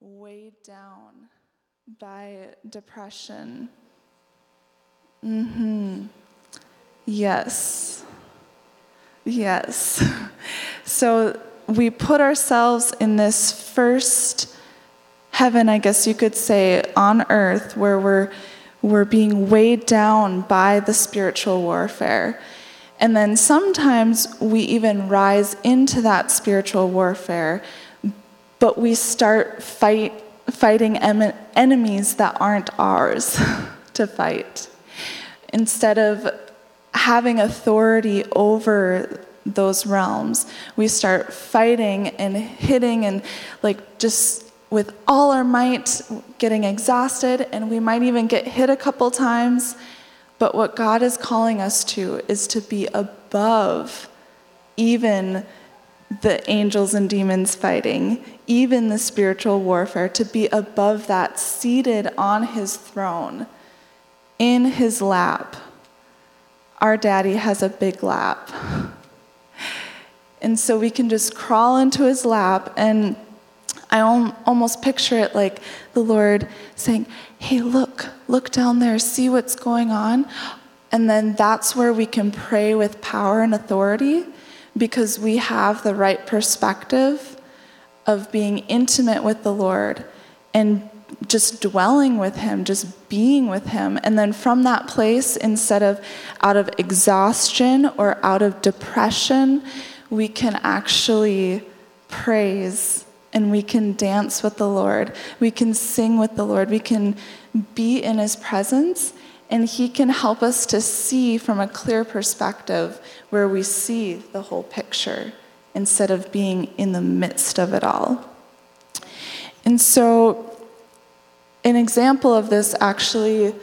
weighed down by depression. Mhm. Yes. Yes. So we put ourselves in this first heaven, I guess you could say, on earth where we're we're being weighed down by the spiritual warfare. And then sometimes we even rise into that spiritual warfare, but we start fight, fighting em- enemies that aren't ours to fight. Instead of having authority over those realms, we start fighting and hitting and like just with all our might, getting exhausted, and we might even get hit a couple times. But what God is calling us to is to be above even the angels and demons fighting, even the spiritual warfare, to be above that, seated on his throne, in his lap. Our daddy has a big lap. And so we can just crawl into his lap and I almost picture it like the Lord saying, Hey, look, look down there, see what's going on. And then that's where we can pray with power and authority because we have the right perspective of being intimate with the Lord and just dwelling with Him, just being with Him. And then from that place, instead of out of exhaustion or out of depression, we can actually praise and we can dance with the Lord. We can sing with the Lord. We can be in His presence, and He can help us to see from a clear perspective where we see the whole picture instead of being in the midst of it all. And so, an example of this actually, a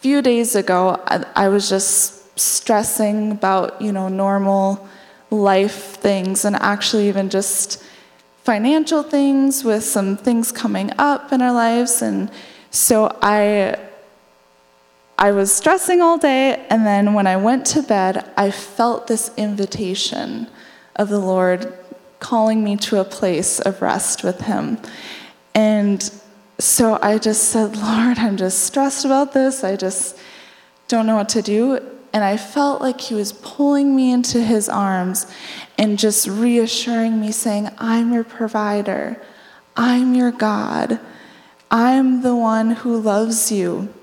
few days ago, I, I was just stressing about, you know, normal life things and actually even just financial things with some things coming up in our lives and so I I was stressing all day and then when I went to bed I felt this invitation of the Lord calling me to a place of rest with him. And so I just said Lord I'm just stressed about this. I just don't know what to do. And I felt like he was pulling me into his arms and just reassuring me, saying, I'm your provider, I'm your God, I'm the one who loves you.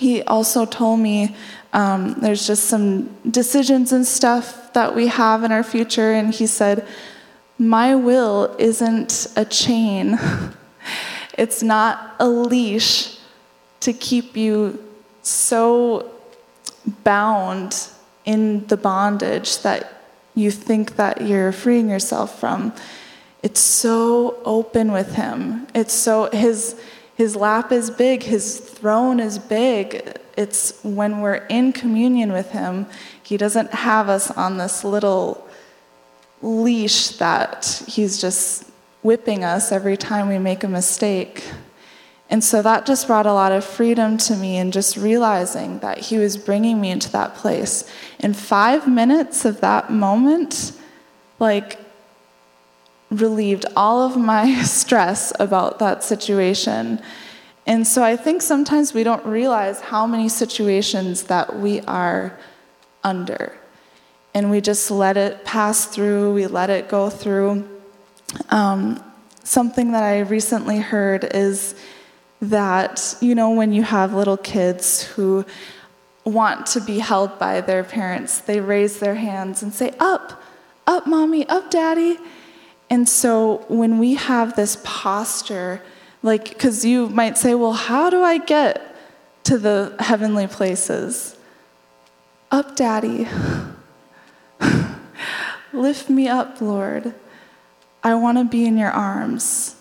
He also told me um, there's just some decisions and stuff that we have in our future, and he said, My will isn't a chain, it's not a leash to keep you so bound in the bondage that you think that you're freeing yourself from. It's so open with him. It's so his his lap is big, his throne is big. It's when we're in communion with him, he doesn't have us on this little leash that he's just whipping us every time we make a mistake. And so that just brought a lot of freedom to me and just realizing that he was bringing me into that place. In five minutes of that moment, like, relieved all of my stress about that situation. And so I think sometimes we don't realize how many situations that we are under. And we just let it pass through, we let it go through. Um, something that I recently heard is that, you know, when you have little kids who want to be held by their parents, they raise their hands and say, Up, up, mommy, up, daddy. And so when we have this posture, like, because you might say, Well, how do I get to the heavenly places? Up, daddy. Lift me up, Lord. I want to be in your arms.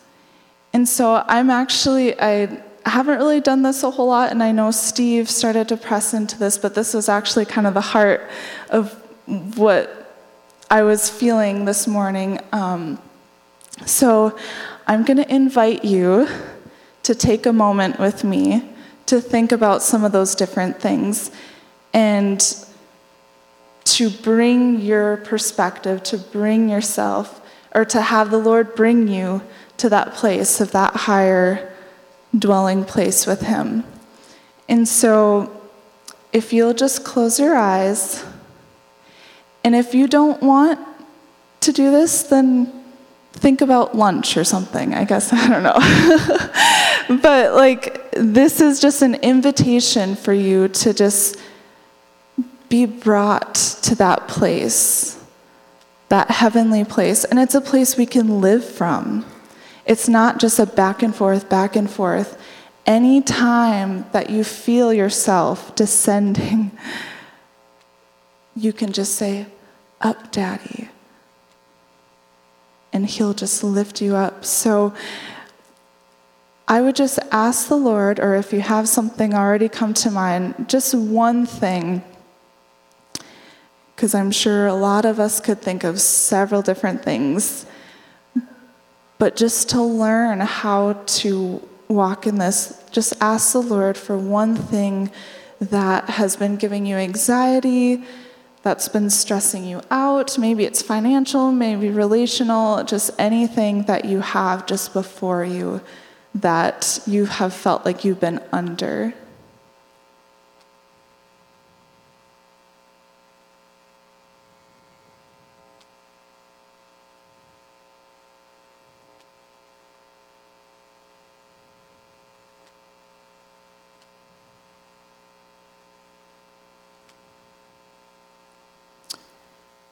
And so I'm actually, I haven't really done this a whole lot, and I know Steve started to press into this, but this was actually kind of the heart of what I was feeling this morning. Um, so I'm going to invite you to take a moment with me to think about some of those different things and to bring your perspective, to bring yourself or to have the Lord bring you to that place of that higher dwelling place with Him. And so, if you'll just close your eyes, and if you don't want to do this, then think about lunch or something. I guess, I don't know. but like, this is just an invitation for you to just be brought to that place, that heavenly place. And it's a place we can live from. It's not just a back and forth, back and forth. Any time that you feel yourself descending, you can just say, Up, Daddy. And He'll just lift you up. So I would just ask the Lord, or if you have something already come to mind, just one thing because I'm sure a lot of us could think of several different things. But just to learn how to walk in this, just ask the Lord for one thing that has been giving you anxiety, that's been stressing you out. Maybe it's financial, maybe relational, just anything that you have just before you that you have felt like you've been under.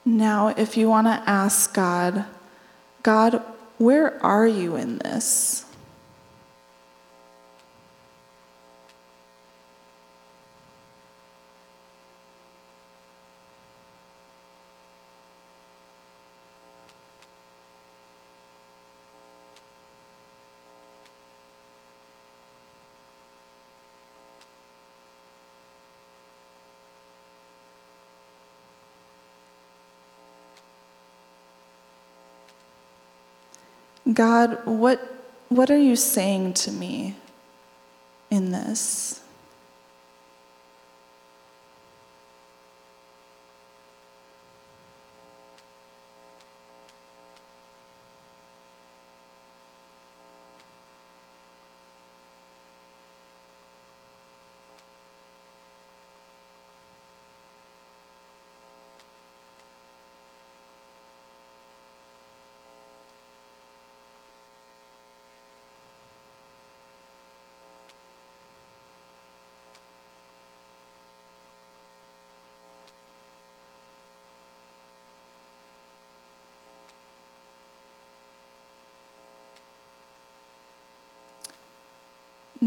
Now, if you want to ask God, God, where are you in this? God, what, what are you saying to me in this?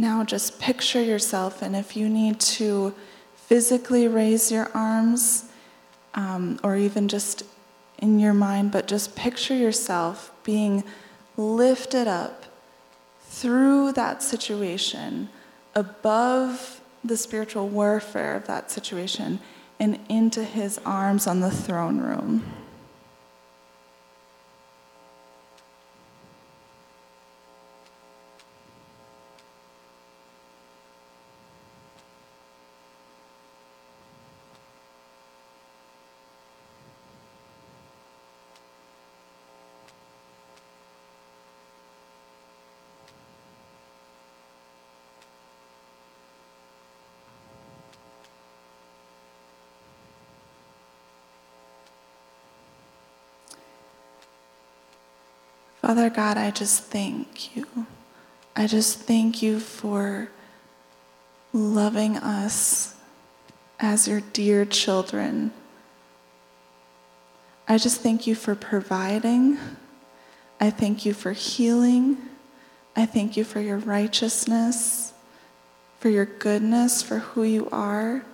Now just picture yourself, and if you need to physically raise your arms, um, or even just in your mind, but just picture yourself being lifted up through that situation, above the spiritual warfare of that situation, and into his arms on the throne room. Father God, I just thank you. I just thank you for loving us as your dear children. I just thank you for providing. I thank you for healing. I thank you for your righteousness, for your goodness, for who you are.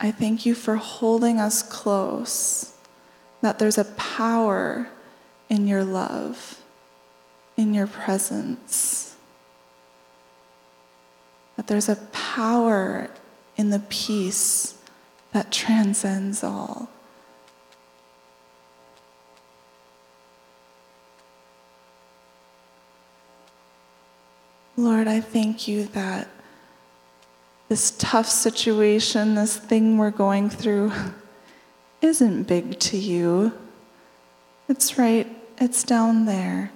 I thank you for holding us close that there's a power in your love, in your presence, that there's a power in the peace that transcends all. Lord, I thank you that this tough situation, this thing we're going through, isn't big to you. It's right, it's down there.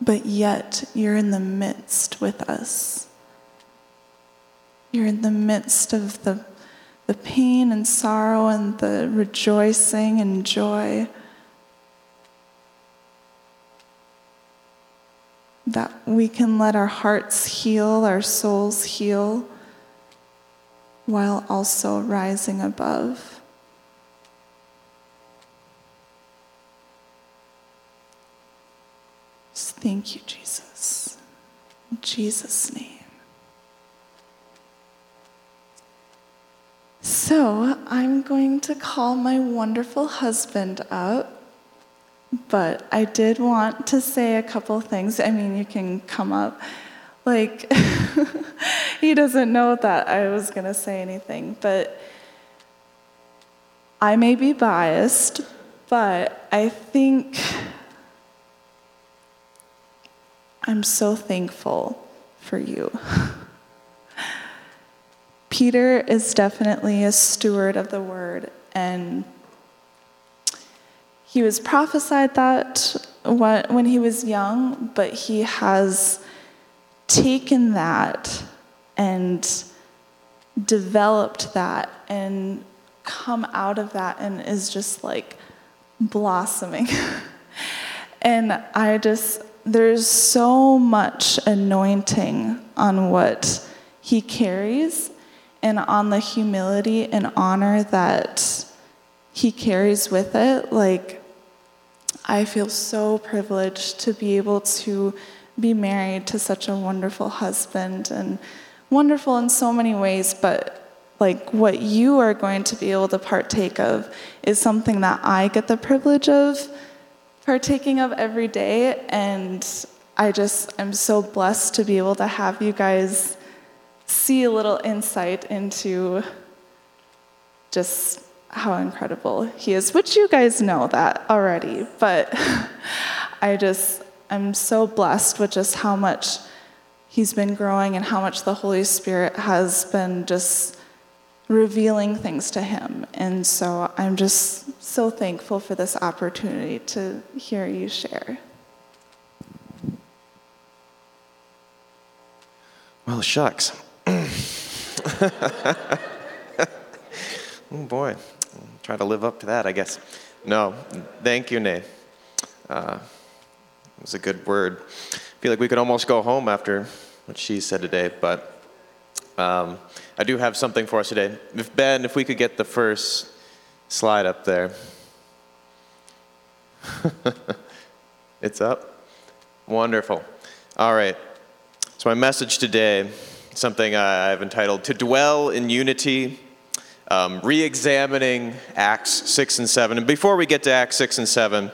But yet, you're in the midst with us. You're in the midst of the, the pain and sorrow and the rejoicing and joy. That we can let our hearts heal, our souls heal, while also rising above. Thank you, Jesus. In Jesus' name. So I'm going to call my wonderful husband up, but I did want to say a couple things. I mean, you can come up. Like, he doesn't know that I was going to say anything, but I may be biased, but I think I'm so thankful for you. Peter is definitely a steward of the word, and he was prophesied that when he was young, but he has taken that and developed that and come out of that and is just like blossoming. and I just, there's so much anointing on what he carries and on the humility and honor that he carries with it. Like, I feel so privileged to be able to be married to such a wonderful husband and wonderful in so many ways, but like what you are going to be able to partake of is something that I get the privilege of partaking of every day. And I just am so blessed to be able to have you guys see a little insight into just how incredible he is, which you guys know that already. But I just, I'm so blessed with just how much he's been growing and how much the Holy Spirit has been just revealing things to him. And so I'm just so thankful for this opportunity to hear you share. Well, shucks. oh boy, try to live up to that, I guess. No, thank you, Nate. Uh, it was a good word. I feel like we could almost go home after what she said today, but um, I do have something for us today. If Ben, if we could get the first slide up there. it's up? Wonderful. All right. So, my message today something I've entitled To Dwell in Unity, um, re examining Acts 6 and 7. And before we get to Acts 6 and 7,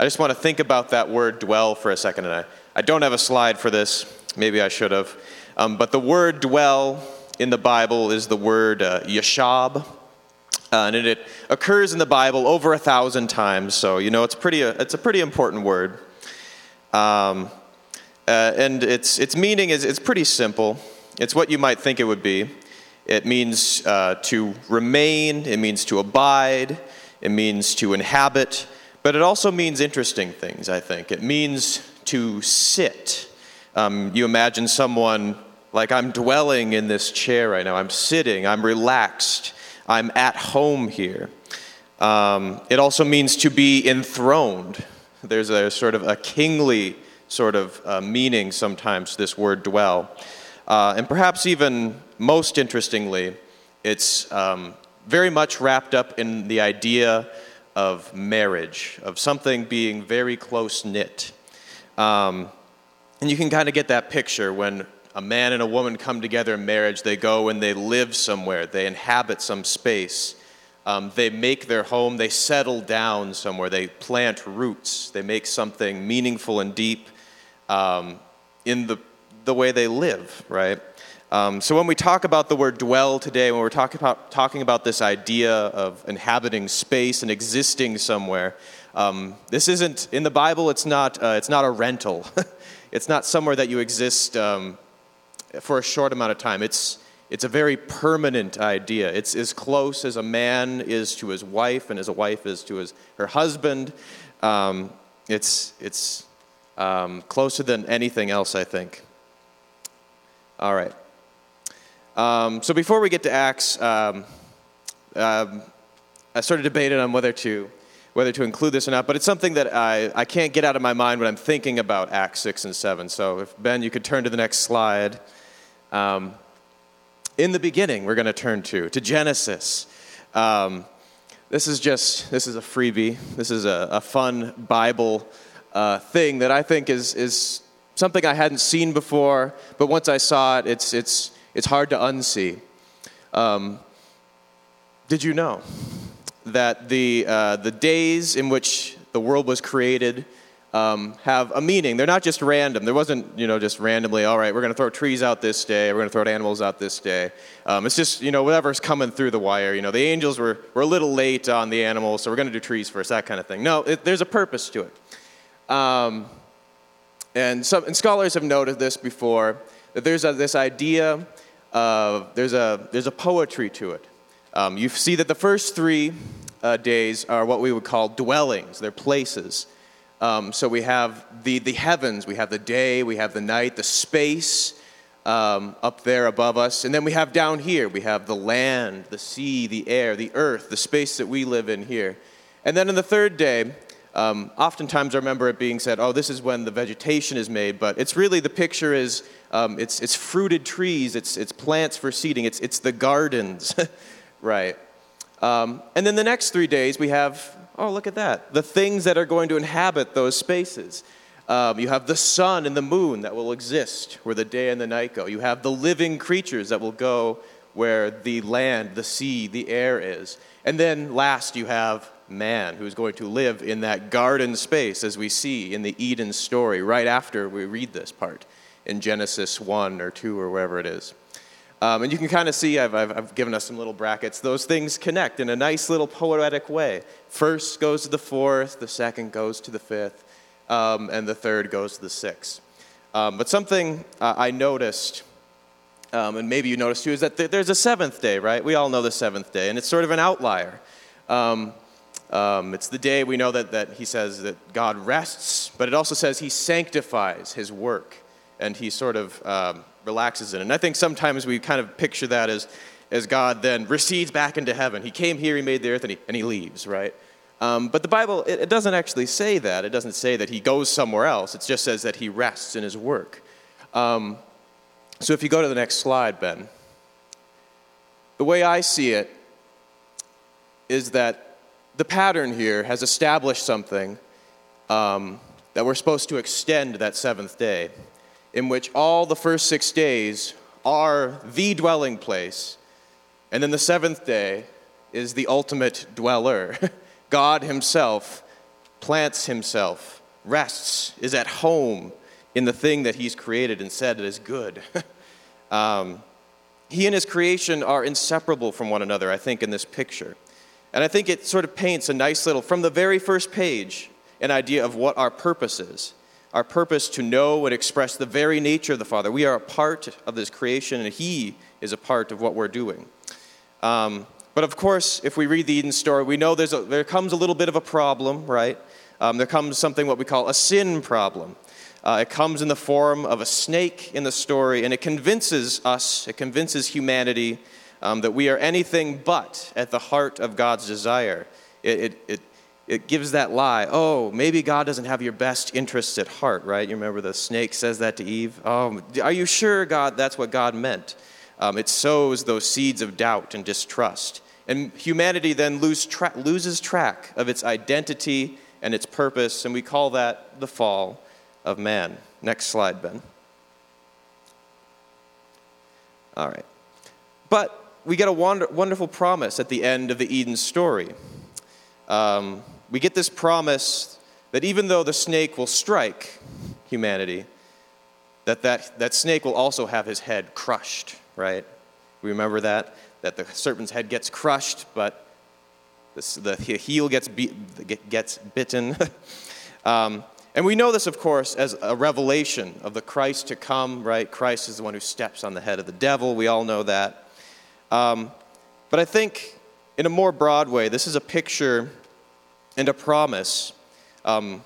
I just want to think about that word dwell for a second. And I, I don't have a slide for this, maybe I should have. Um, but the word dwell in the Bible is the word uh, yashab. Uh, and it occurs in the Bible over a thousand times, so you know it's pretty. Uh, it's a pretty important word, um, uh, and its its meaning is it's pretty simple. It's what you might think it would be. It means uh, to remain, it means to abide, it means to inhabit, but it also means interesting things, I think. It means to sit. Um, you imagine someone like, I'm dwelling in this chair right now, I'm sitting, I'm relaxed, I'm at home here. Um, it also means to be enthroned. There's a sort of a kingly sort of uh, meaning sometimes this word dwell. Uh, and perhaps even most interestingly, it's um, very much wrapped up in the idea of marriage, of something being very close knit. Um, and you can kind of get that picture when a man and a woman come together in marriage, they go and they live somewhere, they inhabit some space. Um, they make their home, they settle down somewhere, they plant roots, they make something meaningful and deep um, in the the way they live, right? Um, so when we talk about the word dwell today, when we're talk about, talking about this idea of inhabiting space and existing somewhere, um, this isn't in the Bible. It's not. Uh, it's not a rental. it's not somewhere that you exist um, for a short amount of time. It's it's a very permanent idea. It's as close as a man is to his wife and as a wife is to his, her husband. Um, it's it's um, closer than anything else, I think. All right. Um, so before we get to Acts, um, um, I started debating on whether to whether to include this or not, but it's something that I, I can't get out of my mind when I'm thinking about Acts 6 and 7. So if Ben, you could turn to the next slide. Um, in the beginning, we're going to turn to, to Genesis. Um, this is just, this is a freebie. This is a, a fun Bible uh, thing that I think is, is something I hadn't seen before, but once I saw it, it's, it's, it's hard to unsee. Um, did you know that the, uh, the days in which the world was created um, have a meaning. They're not just random. There wasn't, you know, just randomly, all right, we're going to throw trees out this day, we're going to throw animals out this day. Um, it's just, you know, whatever's coming through the wire. You know, the angels were, were a little late on the animals, so we're going to do trees first, that kind of thing. No, it, there's a purpose to it. Um, and, some, and scholars have noted this before, that there's a, this idea of, there's a, there's a poetry to it. Um, you see that the first three uh, days are what we would call dwellings, they're places. Um, so we have the, the heavens, we have the day, we have the night, the space um, up there above us. And then we have down here, we have the land, the sea, the air, the earth, the space that we live in here. And then on the third day, um, oftentimes I remember it being said, oh, this is when the vegetation is made, but it's really the picture is um, it's, it's fruited trees, it's, it's plants for seeding, it's, it's the gardens, right? Um, and then the next three days, we have, oh, look at that, the things that are going to inhabit those spaces. Um, you have the sun and the moon that will exist where the day and the night go. You have the living creatures that will go where the land, the sea, the air is. And then last, you have man who is going to live in that garden space as we see in the Eden story right after we read this part in Genesis 1 or 2 or wherever it is. Um, and you can kind of see, I've, I've, I've, given us some little brackets. Those things connect in a nice little poetic way. First goes to the fourth, the second goes to the fifth, um, and the third goes to the sixth. Um, but something uh, I noticed, um, and maybe you noticed too, is that th- there's a seventh day, right? We all know the seventh day, and it's sort of an outlier. Um, um, it's the day we know that, that he says that God rests, but it also says he sanctifies his work, and he sort of relaxes in. It. And I think sometimes we kind of picture that as, as God then recedes back into heaven. He came here, he made the earth, and he, and he leaves, right? Um, but the Bible, it, it, doesn't actually say that. It doesn't say that he goes somewhere else. It just says that he rests in his work. Um, so if you go to the next slide, Ben, the way I see it is that the pattern here has established something um, that we're supposed to extend that seventh day in which all the first six days are the dwelling place, and then the seventh day is the ultimate dweller. God Himself plants Himself, rests, is at home in the thing that He's created and said it is good. um, he and His creation are inseparable from one another, I think, in this picture. And I think it sort of paints a nice little, from the very first page, an idea of what our purpose is our purpose to know and express the very nature of the Father. We are a part of this creation, and He is a part of what we're doing. Um, but of course, if we read the Eden story, we know there's a, there comes a little bit of a problem, right? Um, there comes something what we call a sin problem. Uh, it comes in the form of a snake in the story, and it convinces us, it convinces humanity um, that we are anything but at the heart of God's desire. It, it, it it gives that lie. Oh, maybe God doesn't have your best interests at heart, right? You remember the snake says that to Eve? Oh, are you sure, God, that's what God meant? Um, it sows those seeds of doubt and distrust. And humanity then lose tra- loses track of its identity and its purpose, and we call that the fall of man. Next slide, Ben. All right. But we get a wonder- wonderful promise at the end of the Eden story. Um, we get this promise that even though the snake will strike humanity, that, that that snake will also have his head crushed, right? We remember that? That the serpent's head gets crushed, but the, the heel gets, be, gets bitten. um, And we know this, of course, as a revelation of the Christ to come, right? Christ is the one who steps on the head of the devil. We all know that. Um, but I think, in a more broad way, this is a picture and a promise um,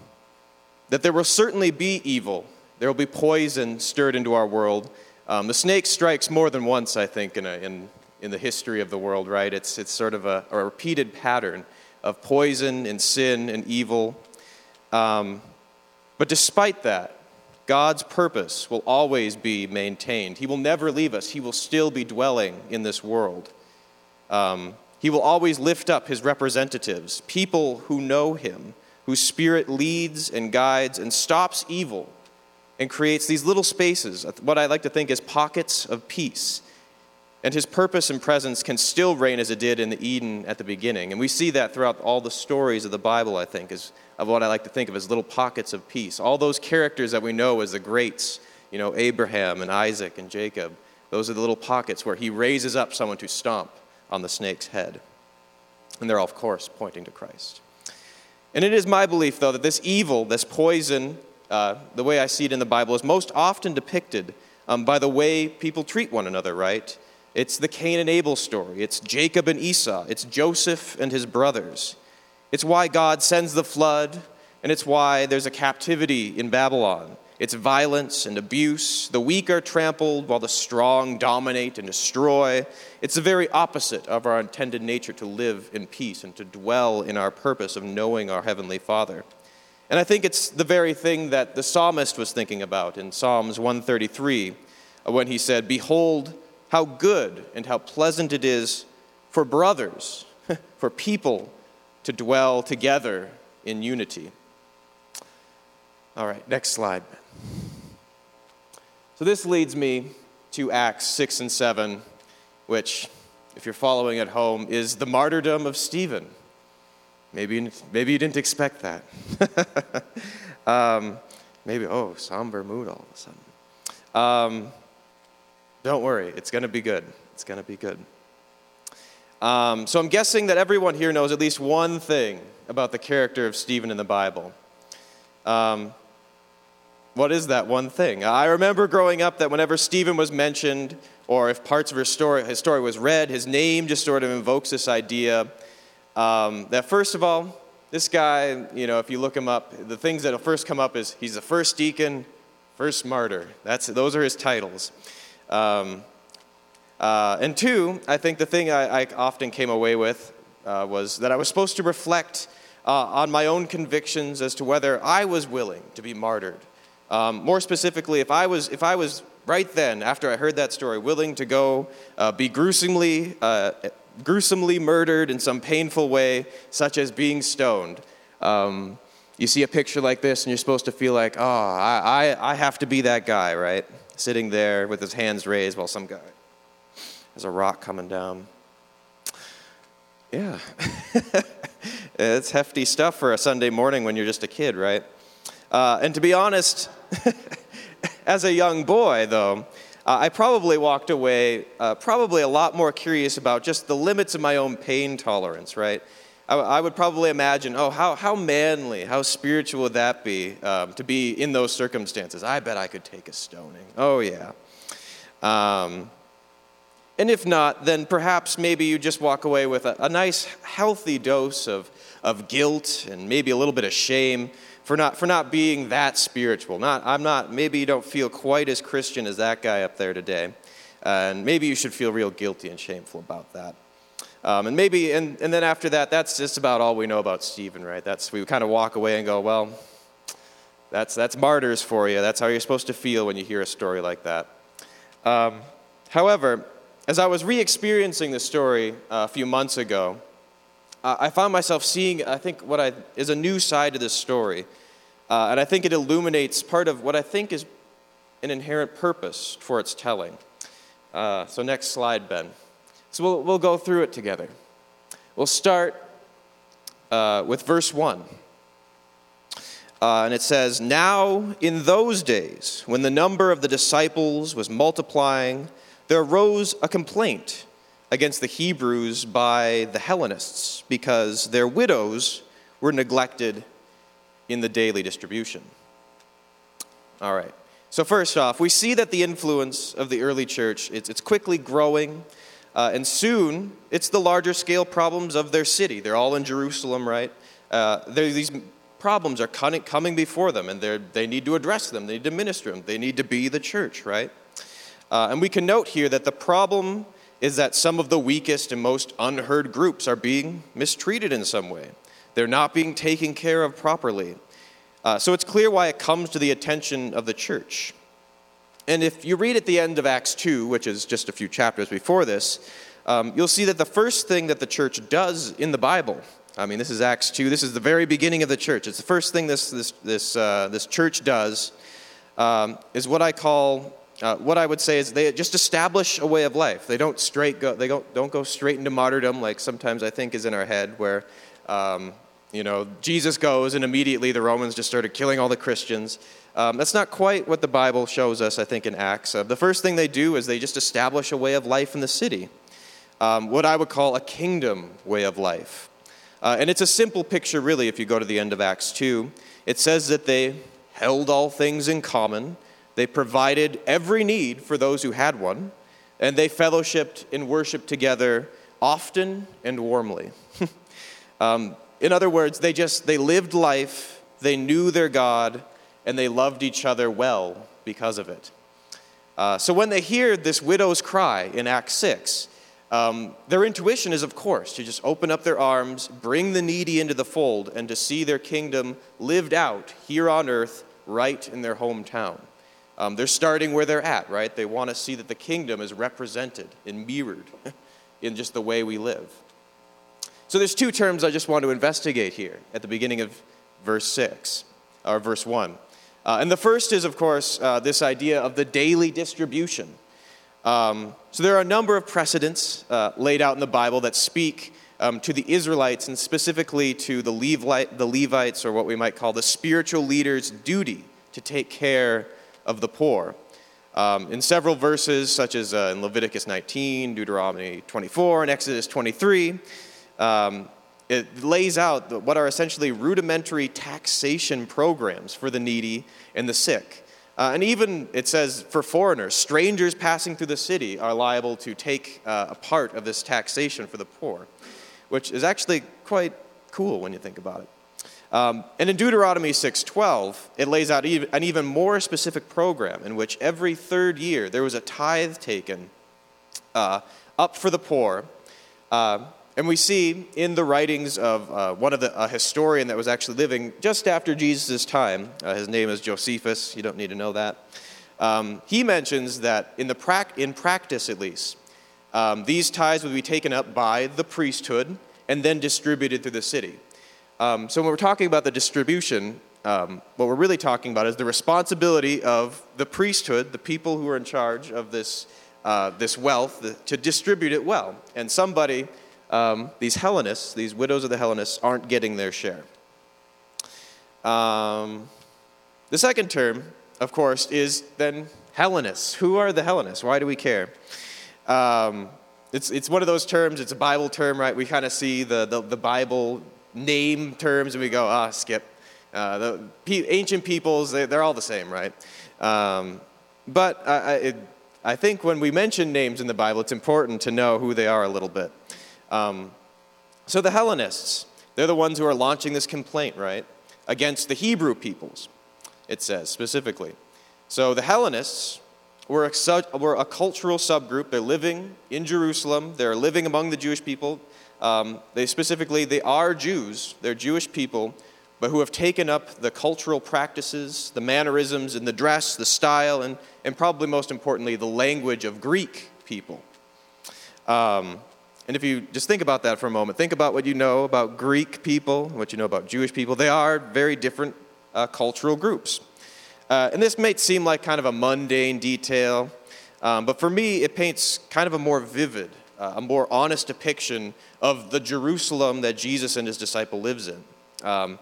that there will certainly be evil. There will be poison stirred into our world. Um, the snake strikes more than once, I think, in, a, in, in the history of the world, right? It's, it's sort of a, a repeated pattern of poison and sin and evil. Um, but despite that, God's purpose will always be maintained. He will never leave us, He will still be dwelling in this world. Um, he will always lift up His representatives, people who know Him, whose Spirit leads and guides and stops evil and creates these little spaces, what I like to think is pockets of peace. And his purpose and presence can still reign as it did in the Eden at the beginning. And we see that throughout all the stories of the Bible, I think, is of what I like to think of as little pockets of peace. All those characters that we know as the greats, you know, Abraham and Isaac and Jacob, those are the little pockets where he raises up someone to stomp on the snake's head. And they're all, of course, pointing to Christ. And it is my belief, though, that this evil, this poison, uh, the way I see it in the Bible, is most often depicted um, by the way people treat one another, right? It's the Cain and Abel story. It's Jacob and Esau. It's Joseph and his brothers. It's why God sends the flood, and it's why there's a captivity in Babylon. It's violence and abuse. The weak are trampled while the strong dominate and destroy. It's the very opposite of our intended nature to live in peace and to dwell in our purpose of knowing our Heavenly Father. And I think it's the very thing that the psalmist was thinking about in Psalms 133 uh, when he said, Behold, how good and how pleasant it is for brothers, for people to dwell together in unity. All right, next slide. So this leads me to Acts 6 and 7, which, if you're following at home, is the martyrdom of Stephen. Maybe, maybe you didn't expect that. um, maybe, oh, somber mood all of a sudden. Um, don't worry, it's going to be good. It's going to be good. Um, so I'm guessing that everyone here knows at least one thing about the character of Stephen in the Bible. Um, what is that one thing? I remember growing up that whenever Stephen was mentioned, or if parts of his story, his story was read, his name just sort of invokes this idea um, that, first of all, this guy, you know, if you look him up, the things that will first come up is he's the first deacon, first martyr. That's, those are his titles. Um, uh, and two, I think the thing I, I often came away with uh, was that I was supposed to reflect uh, on my own convictions as to whether I was willing to be martyred. Um, more specifically, if I was, if I was right then, after I heard that story, willing to go uh, be gruesomely, uh, gruesomely murdered in some painful way, such as being stoned. Um, you see a picture like this, and you're supposed to feel like, oh, I, I, I have to be that guy, right? Sitting there with his hands raised while some guy there's a rock coming down. Yeah. it's hefty stuff for a Sunday morning when you're just a kid, right? Uh, and to be honest, as a young boy, though, uh, I probably walked away uh, probably a lot more curious about just the limits of my own pain tolerance, right? I, I would probably imagine, oh, how, how manly, how spiritual would that be um, to be in those circumstances? I bet I could take a stoning. Oh, yeah. Um, and if not, then perhaps maybe you just walk away with a, a, nice, healthy dose of, of guilt and maybe a little bit of shame for not, for not being that spiritual. Not, I'm not, maybe you don't feel quite as Christian as that guy up there today. Uh, and maybe you should feel real guilty and shameful about that. Um, and maybe, and, and then after that, that's just about all we know about Stephen, right? That's, we kind of walk away and go, well, that's, that's martyrs for you. That's how you're supposed to feel when you hear a story like that. Um, however, as I was re experiencing this story uh, a few months ago, uh, I found myself seeing, I think, what I, is a new side to this story. Uh, and I think it illuminates part of what I think is an inherent purpose for its telling. Uh, so, next slide, Ben. So, we'll, we'll go through it together. We'll start uh, with verse 1. Uh, and it says, Now in those days, when the number of the disciples was multiplying, there arose a complaint against the Hebrews by the Hellenists because their widows were neglected in the daily distribution. All right. So, first off, we see that the influence of the early church, it's, it's quickly growing, uh, and soon it's the larger scale problems of their city. They're all in Jerusalem, right? Uh, these problems are coming before them, and they need to address them. They need to minister them. They need to be the church, right? Uh, and we can note here that the problem is that some of the weakest and most unheard groups are being mistreated in some way. They're not being taken care of properly. Uh, so it's clear why it comes to the attention of the church. And if you read at the end of Acts 2, which is just a few chapters before this, um, you'll see that the first thing that the church does in the Bible, I mean, this is Acts 2, this is the very beginning of the church. It's the first thing this, this, this, uh, this church does, um, is what I call, uh, what I would say is they just establish a way of life. They don't straight go, they don't, don't go straight into martyrdom like sometimes I think is in our head, where um, you know, Jesus goes and immediately the Romans just started killing all the Christians. Um, that's not quite what the Bible shows us, I think, in Acts. Uh, the first thing they do is they just establish a way of life in the city, um, what I would call a kingdom way of life. Uh, and it's a simple picture, really, if you go to the end of Acts 2. It says that they held all things in common, they provided every need for those who had one, and they fellowshipped and worshiped together often and warmly. um, in other words, they just they lived life, they knew their God, and they loved each other well because of it. Uh, so when they hear this widow's cry in Acts 6, um, their intuition is, of course, to just open up their arms, bring the needy into the fold, and to see their kingdom lived out here on earth, right in their hometown. Um, they're starting where they're at, right? They want to see that the kingdom is represented and mirrored in just the way we live. So there's two terms I just want to investigate here at the beginning of verse 6, or verse 1. Uh, and the first is, of course, uh, this idea of the daily distribution. Um, so there are a number of precedents uh, laid out in the Bible that speak um, to the Israelites and specifically to the, Levite, the Levites, or what we might call the spiritual leaders' duty to take care of the poor. Um, in several verses, such as uh, in Leviticus 19, Deuteronomy 24, and Exodus 23, um, it lays out what are essentially rudimentary taxation programs for the needy and the sick. Uh, and even it says for foreigners, strangers passing through the city are liable to take uh, a part of this taxation for the poor, which is actually quite cool when you think about it. Um, and in Deuteronomy 6:12, it lays out an even more specific program in which every third year there was a tithe taken uh, up for the poor. Uh, and we see in the writings of uh, one of the, a historian that was actually living just after Jesus' time, uh, his name is Josephus, you don't need to know that. Um, he mentions that in, the pra- in practice, at least, um, these tithes would be taken up by the priesthood and then distributed through the city. Um, so when we're talking about the distribution, um, what we're really talking about is the responsibility of the priesthood, the people who are in charge of this, uh, this wealth, the, to distribute it well. And somebody um, these Hellenists, these widows of the Hellenists, aren't getting their share. Um, the second term, of course, is then Hellenists. Who are the Hellenists? Why do we care? Um, it's, it's one of those terms, it's a Bible term, right? We kind of see the, the, the, Bible name terms and we go, ah, skip. Uh, the ancient peoples, they, are all the same, right? Um, but I, it, I think when we mention names in the Bible, it's important to know who they are a little bit. Um, so the Hellenists, they're the ones who are launching this complaint, right? Against the Hebrew peoples, it says specifically. So the Hellenists were a, were a cultural subgroup. They're living in Jerusalem, they're living among the Jewish people. Um, they specifically, they are Jews, they're Jewish people, but who have taken up the cultural practices, the mannerisms, and the dress, the style, and, and probably most importantly, the language of Greek people. Um, and if you just think about that for a moment, think about what you know about Greek people, what you know about Jewish people. They are very different uh, cultural groups. Uh, and this may seem like kind of a mundane detail, um, but for me, it paints kind of a more vivid, a more honest depiction of the Jerusalem that Jesus and his disciple lives in. Um,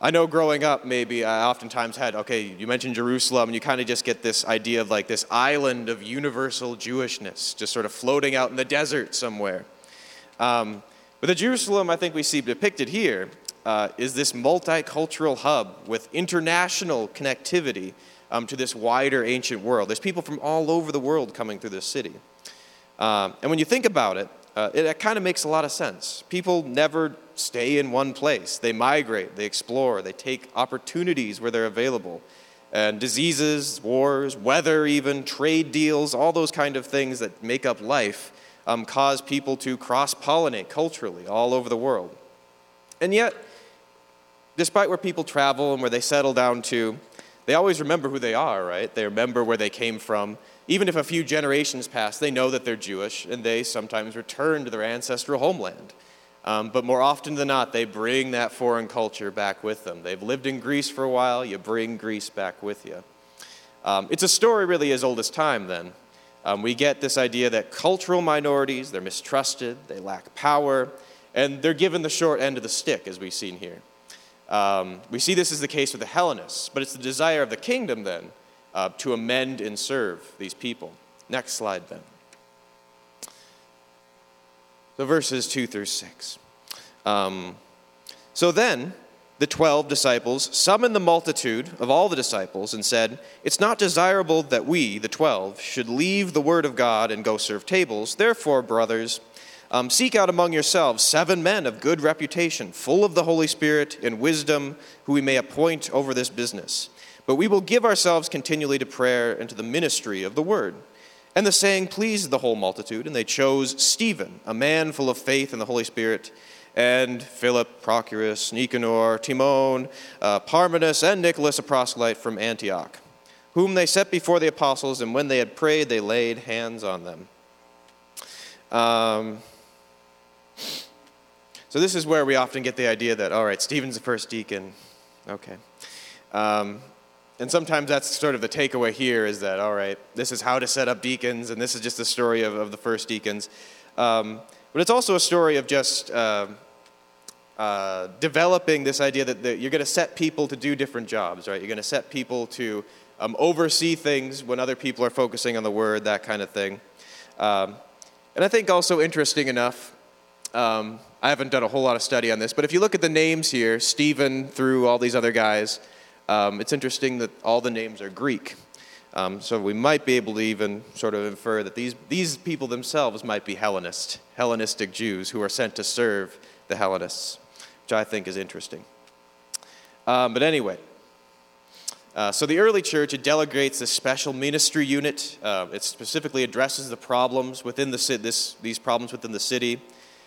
I know growing up, maybe I oftentimes had, okay, you mentioned Jerusalem, and you kind of just get this idea of like this island of universal Jewishness, just sort of floating out in the desert somewhere. Um, but the Jerusalem I think we see depicted here uh, is this multicultural hub with international connectivity, um, to this wider ancient world. There's people from all over the world coming through this city. Um, and when you think about it, uh, it, it kind of makes a lot of sense. People never stay in one place, they migrate, they explore, they take opportunities where they're available. And diseases, wars, weather, even trade deals, all those kind of things that make up life um, cause people to cross pollinate culturally all over the world. And yet, despite where people travel and where they settle down to, they always remember who they are, right? They remember where they came from. Even if a few generations pass, they know that they're Jewish and they sometimes return to their ancestral homeland. Um, but more often than not, they bring that foreign culture back with them. They've lived in Greece for a while, you bring Greece back with you. Um, it's a story really as old as time, then. Um, we get this idea that cultural minorities, they're mistrusted, they lack power, and they're given the short end of the stick, as we've seen here. Um, we see this as the case with the Hellenists, but it's the desire of the kingdom then uh, to amend and serve these people. Next slide, then. So, verses 2 through 6. Um, so then, the twelve disciples summoned the multitude of all the disciples and said, It's not desirable that we, the twelve, should leave the word of God and go serve tables. Therefore, brothers, um, seek out among yourselves seven men of good reputation, full of the Holy Spirit and wisdom, who we may appoint over this business. But we will give ourselves continually to prayer and to the ministry of the word. And the saying pleased the whole multitude, and they chose Stephen, a man full of faith and the Holy Spirit, and Philip, Prochorus, Nicanor, Timon, uh, Parmenas, and Nicholas, a proselyte from Antioch, whom they set before the apostles, and when they had prayed, they laid hands on them. Um, so this is where we often get the idea that, all right, Stephen's the first deacon. Okay. Um, and sometimes that's sort of the takeaway here is that, all right, this is how to set up deacons, and this is just the story of, of the first deacons. Um, but it's also a story of just uh, uh, developing this idea that, that you're going to set people to do different jobs, right? You're going to set people to um, oversee things when other people are focusing on the word, that kind of thing. Um, and I think also interesting enough, um, I haven't done a whole lot of study on this, but if you look at the names here, Stephen through all these other guys, um, it's interesting that all the names are Greek. Um, so we might be able to even sort of infer that these, these people themselves might be Hellenist, Hellenistic Jews who are sent to serve the Hellenists, which I think is interesting. Um, but anyway, uh, so the early church, it delegates a special ministry unit. Uh, it specifically addresses the problems within the, this, these problems within the city.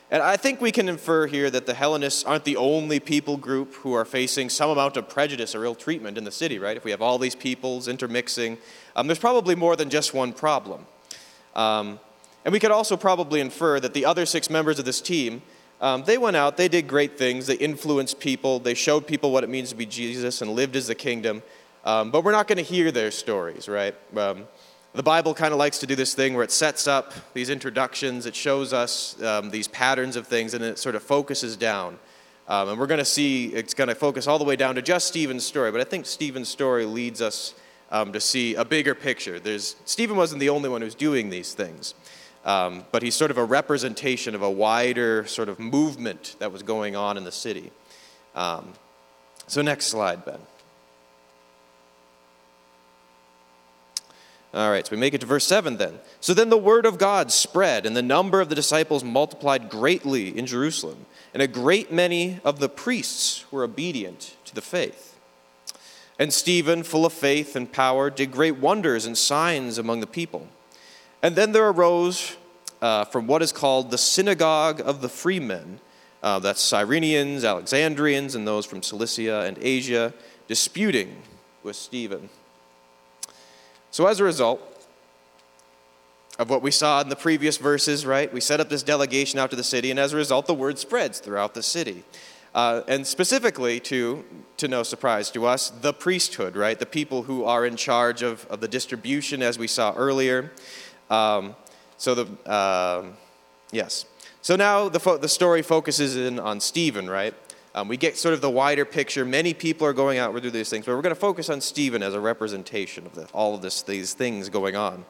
And I think we can infer here that the Hellenists aren't the only people group who are facing some amount of prejudice or ill treatment in the city, right? If we have all these peoples intermixing, um, there's probably more than just one problem. Um, and we could also probably infer that the other six members of this team, um, they went out, they did great things, they influenced people, they showed people what it means to be Jesus and lived as the kingdom. Um, but we're not going to hear their stories, right? The Bible kind of likes to do this thing where it sets up these introductions, it shows us um, these patterns of things, and it sort of focuses down. Um, and we're going to see it's going to focus all the way down to just Stephen's story. But I think Stephen's story leads us um, to see a bigger picture. There's, Stephen wasn't the only one who's doing these things, um, but he's sort of a representation of a wider sort of movement that was going on in the city. Um, so, next slide, Ben. All right, so we make it to verse 7 then. So then the word of God spread, and the number of the disciples multiplied greatly in Jerusalem, and a great many of the priests were obedient to the faith. And Stephen, full of faith and power, did great wonders and signs among the people. And then there arose uh, from what is called the synagogue of the freemen, uh, that's Cyrenians, Alexandrians, and those from Cilicia and Asia, disputing with Stephen. So, as a result of what we saw in the previous verses, right, we set up this delegation out to the city, and as a result, the word spreads throughout the city. Uh, and specifically to, to no surprise to us, the priesthood, right? The people who are in charge of, of the distribution, as we saw earlier. Um, so the, uh, yes. So now the, fo- the story focuses in on Stephen, right? Um, we get sort of the wider picture. Many people are going out through these things, but we're going to focus on Stephen as a representation of the, all of this, these things going on.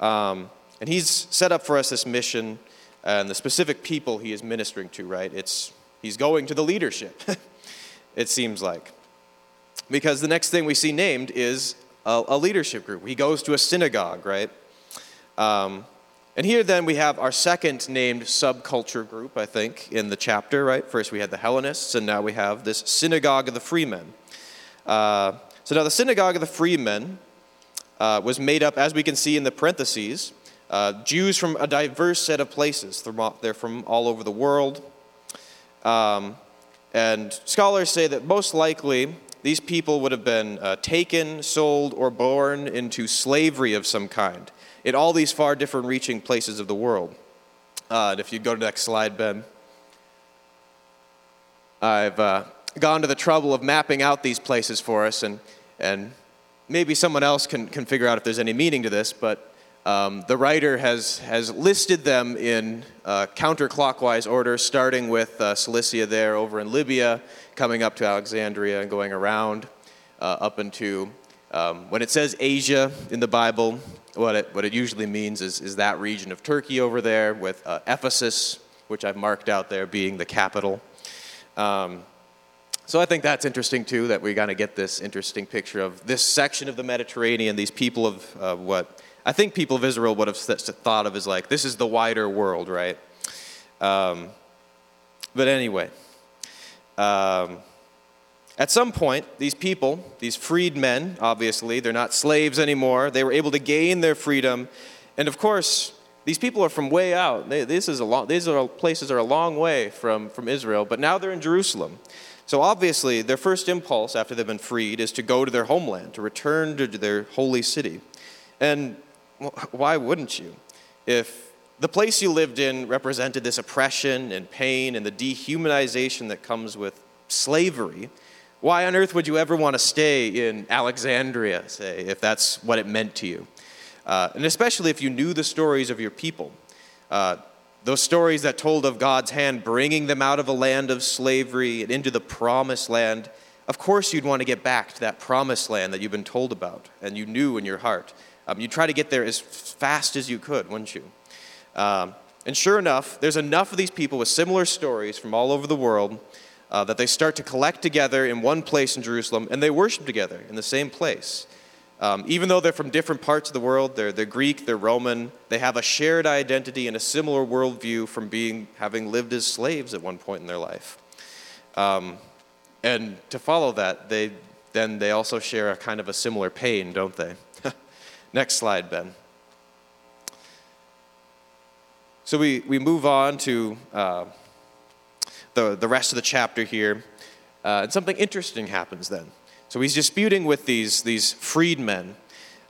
Um, and he's set up for us this mission and the specific people he is ministering to, right? It's, he's going to the leadership, it seems like. Because the next thing we see named is a, a leadership group. He goes to a synagogue, right? Um, and here then we have our second named subculture group, I think, in the chapter, right? First we had the Hellenists, and now we have this synagogue of the freemen. Uh, so now the synagogue of the freemen uh, was made up, as we can see in the parentheses, uh, Jews from a diverse set of places. They're from all over the world. Um, and scholars say that most likely these people would have been uh, taken, sold, or born into slavery of some kind in all these far different reaching places of the world. Uh, and if you go to the next slide, Ben. I've uh, gone to the trouble of mapping out these places for us, and, and maybe someone else can, can figure out if there's any meaning to this, but um, the writer has, has listed them in uh, counterclockwise order, starting with uh, Cilicia there over in Libya, coming up to Alexandria and going around uh, up into, um, when it says Asia in the Bible, what it, what it usually means is, is that region of Turkey over there, with uh, Ephesus, which I've marked out there, being the capital. Um, so I think that's interesting too, that we kind of get this interesting picture of this section of the Mediterranean, these people of uh, what I think people of Israel would have thought of as like, this is the wider world, right? Um, but anyway, um, at some point, these people, these freed men, obviously, they're not slaves anymore. They were able to gain their freedom. And of course, these people are from way out. They, this is a long, these are places are a long way from, from Israel, but now they're in Jerusalem. So obviously, their first impulse after they've been freed is to go to their homeland, to return to their holy city. And why wouldn't you? If the place you lived in represented this oppression and pain and the dehumanization that comes with slavery, why on earth would you ever want to stay in Alexandria, say, if that's what it meant to you? Uh, and especially if you knew the stories of your people. Uh, those stories that told of God's hand bringing them out of a land of slavery and into the promised land. Of course, you'd want to get back to that promised land that you've been told about and you knew in your heart. Um, you try to get there as fast as you could, wouldn't you? Um, and sure enough, there's enough of these people with similar stories from all over the world uh, that they start to collect together in one place in Jerusalem and they worship together in the same place. Um, even though they're from different parts of the world, they're, they're Greek, they're Roman, they have a shared identity and a similar worldview from being, having lived as slaves at one point in their life. Um, and to follow that, they, then they also share a kind of a similar pain, don't they? Next slide, Ben. So we, we move on to uh, the, the rest of the chapter here, uh, and something interesting happens then. So he's disputing with these, these freedmen.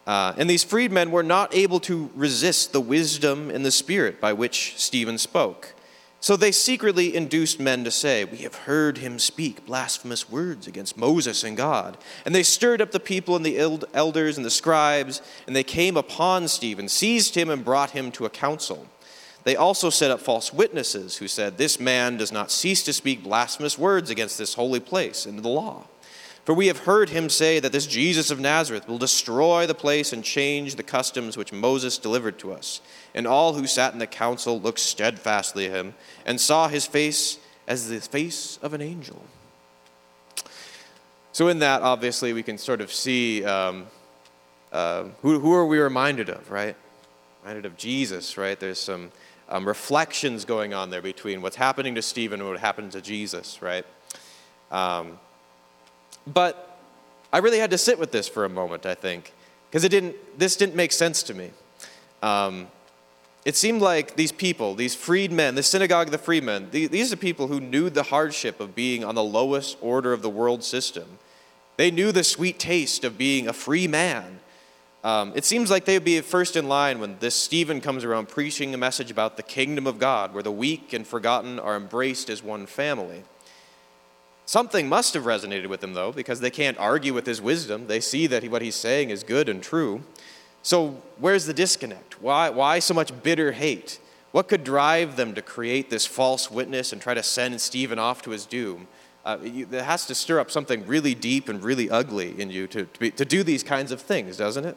Uh, and these freedmen were not able to resist the wisdom and the spirit by which Stephen spoke. So they secretly induced men to say, We have heard him speak blasphemous words against Moses and God. And they stirred up the people and the elders and the scribes, and they came upon Stephen, seized him, and brought him to a council. They also set up false witnesses who said, This man does not cease to speak blasphemous words against this holy place and the law. For we have heard him say that this Jesus of Nazareth will destroy the place and change the customs which Moses delivered to us. And all who sat in the council looked steadfastly at him and saw his face as the face of an angel. So, in that, obviously, we can sort of see um, uh, who, who are we reminded of, right? Reminded of Jesus, right? There's some um, reflections going on there between what's happening to Stephen and what happened to Jesus, right? Um, but I really had to sit with this for a moment, I think, because it didn't, this didn't make sense to me. Um, it seemed like these people, these freedmen, the synagogue of the freedmen, these are people who knew the hardship of being on the lowest order of the world system. They knew the sweet taste of being a free man. Um, it seems like they would be first in line when this Stephen comes around preaching a message about the kingdom of God, where the weak and forgotten are embraced as one family. Something must have resonated with them, though, because they can't argue with his wisdom. They see that what he's saying is good and true. So, where's the disconnect? Why, why so much bitter hate? What could drive them to create this false witness and try to send Stephen off to his doom? Uh, it has to stir up something really deep and really ugly in you to, to, be, to do these kinds of things, doesn't it?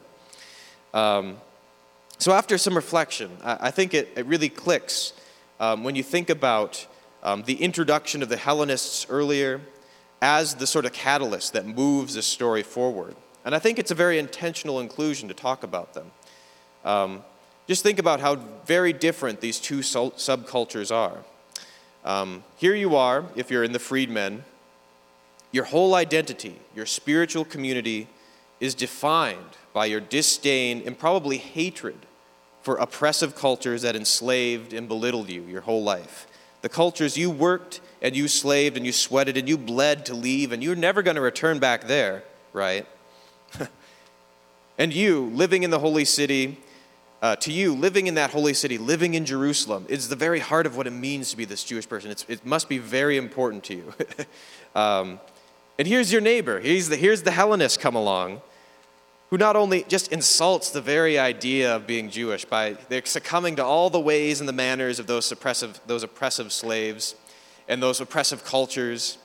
Um, so, after some reflection, I, I think it, it really clicks um, when you think about um, the introduction of the Hellenists earlier as the sort of catalyst that moves the story forward. And I think it's a very intentional inclusion to talk about them. Um, just think about how very different these two subcultures are. Um, here you are, if you're in the freedmen, your whole identity, your spiritual community, is defined by your disdain and probably hatred for oppressive cultures that enslaved and belittled you your whole life. The cultures you worked and you slaved and you sweated and you bled to leave, and you're never going to return back there, right? and you, living in the holy city, uh, to you, living in that holy city, living in Jerusalem, is the very heart of what it means to be this Jewish person. It's, it must be very important to you. um, and here's your neighbor. Here's the, here's the Hellenist come along, who not only just insults the very idea of being Jewish by succumbing to all the ways and the manners of those oppressive, those oppressive slaves and those oppressive cultures.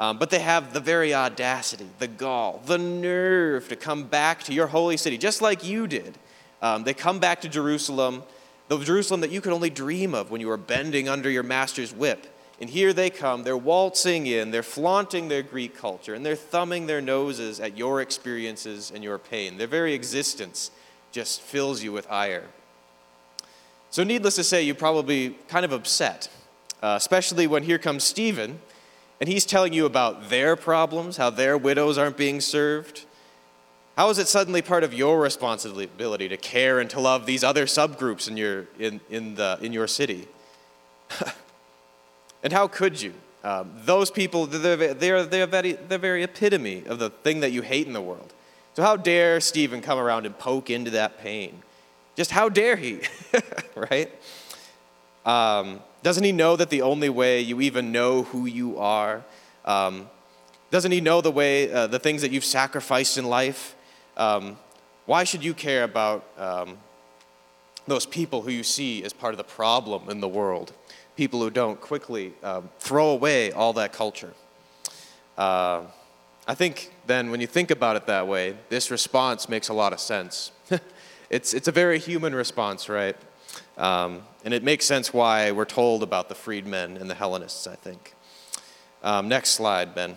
Um, but they have the very audacity, the gall, the nerve to come back to your holy city, just like you did um, they come back to Jerusalem, the Jerusalem that you could only dream of when you were bending under your master's whip. And here they come, they're waltzing in, they're flaunting their Greek culture, and they're thumbing their noses at your experiences and your pain. Their very existence just fills you with ire. So, needless to say, you're probably kind of upset, uh, especially when here comes Stephen, and he's telling you about their problems, how their widows aren't being served, how is it suddenly part of your responsibility to care and to love these other subgroups in your, in, in, the, in your city? and how could you? Um, those people, they're, they're, they're, very, the very epitome of the thing that you hate in the world. So, how dare Stephen come around and poke into that pain? Just how dare he, right? Um, doesn't he know that the only way you even know who you are? Um, doesn't he know the way, uh, the things that you've sacrificed in life? Um, why should you care about um, those people who you see as part of the problem in the world? People who don't quickly um, throw away all that culture. Uh, I think then, when you think about it that way, this response makes a lot of sense. it's, it's a very human response, right? Um, and it makes sense why we're told about the freedmen and the Hellenists, I think. Um, next slide, Ben.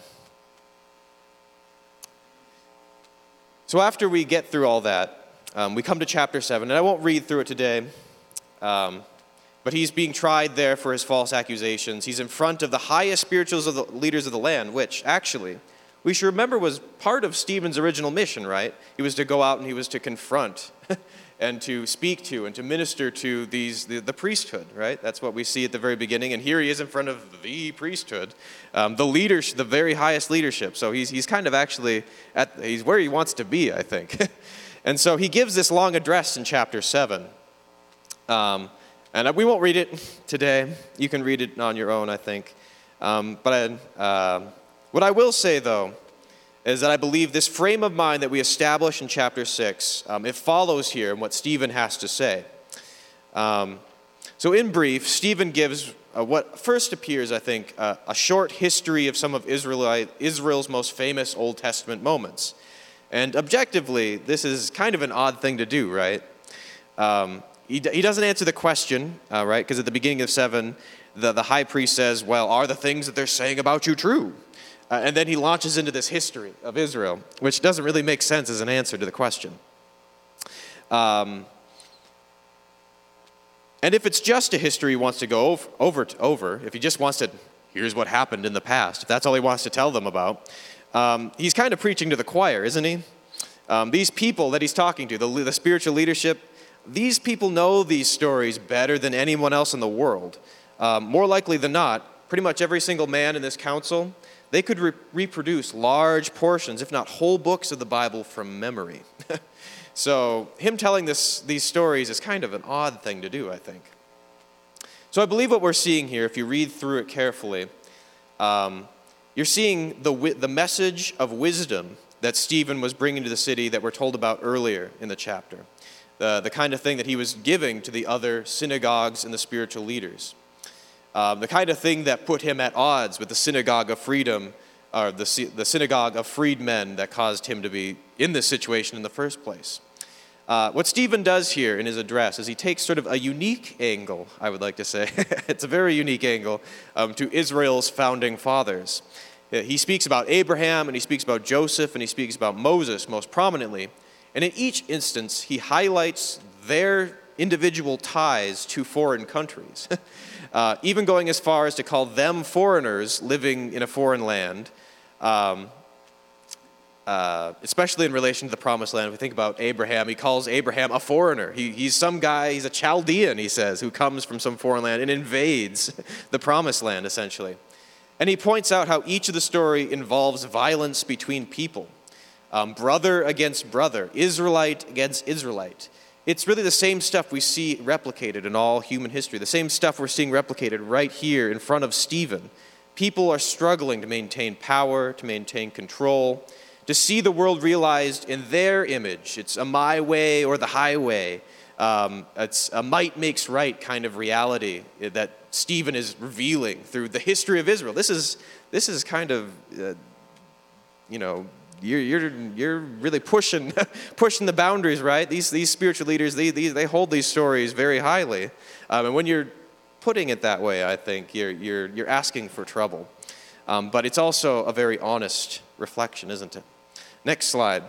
So after we get through all that, um, we come to chapter 7, and I won't read through it today, um, but he's being tried there for his false accusations. He's in front of the highest spirituals of the leaders of the land, which actually we should remember was part of Stephen's original mission, right? He was to go out and he was to confront and to speak to and to minister to these the, the, priesthood right? That's what we see at the very beginning. And here he is in front of the priesthood um, the leadership the very highest leadership. So he's, he's kind of actually at he's where he wants to be i think. And so he gives this long address in chapter 7 um, and we won't read it today you can read it on your own i think um, but I, uh, what i will say though is that I believe this frame of mind that we establish in chapter 6, um, it follows here in what Stephen has to say. Um, so, in brief, Stephen gives uh, what first appears, I think, uh, a short history of some of Israelite, Israel's most famous Old Testament moments. And objectively, this is kind of an odd thing to do, right? Um, he, he doesn't answer the question, uh, right? Because at the beginning of 7, the, the high priest says, Well, are the things that they're saying about you true? Uh, and then he launches into this history of Israel, which doesn't really make sense as an answer to the question. Um, and if it's just a history he wants to go over, over, over, if he just wants to, here's what happened in the past, if that's all he wants to tell them about, um, he's kind of preaching to the choir, isn't he? Um, these people that he's talking to, the, the spiritual leadership, these people know these stories better than anyone else in the world. Um, more likely than not, pretty much every single man in this council they could re- reproduce large portions, if not whole books of the Bible from memory. so, him telling this, these stories is kind of an odd thing to do, I think. So, I believe what we're seeing here, if you read through it carefully, um, you're seeing the, the message of wisdom that Stephen was bringing to the city that we're told about earlier in the chapter. The, the kind of thing that he was giving to the other synagogues and the spiritual leaders. Um, the kind of thing that put him at odds with the synagogue of freedom, or the, the synagogue of freedmen that caused him to be in this situation in the first place. Uh, what Stephen does here in his address is he takes sort of a unique angle, I would like to say. it's a very unique angle um, to Israel's founding fathers. He speaks about Abraham and he speaks about Joseph and he speaks about Moses most prominently. And in each instance, he highlights their individual ties to foreign countries, uh, even going as far as to call them foreigners living in a foreign land. Um, uh, especially in relation to the promised land. If we think about Abraham, he calls Abraham a foreigner. He, he's some guy, he's a Chaldean, he says, who comes from some foreign land and invades the promised land, essentially. And he points out how each of the story involves violence between people um, brother against brother, Israelite against Israelite. It's really the same stuff we see replicated in all human history, the same stuff we're seeing replicated right here in front of Stephen. People are struggling to maintain power, to maintain control to see the world realized in their image. It's a my way or the highway. Um, it's a might makes right kind of reality that Stephen is revealing through the history of Israel. This is, this is kind of, uh, you know, you're, you're, you're really pushing, pushing the boundaries, right? These, these spiritual leaders, they, they, they hold these stories very highly. Um, and when you're putting it that way, I think you're, you're, you're asking for trouble. Um, but it's also a very honest reflection, isn't it? Next slide.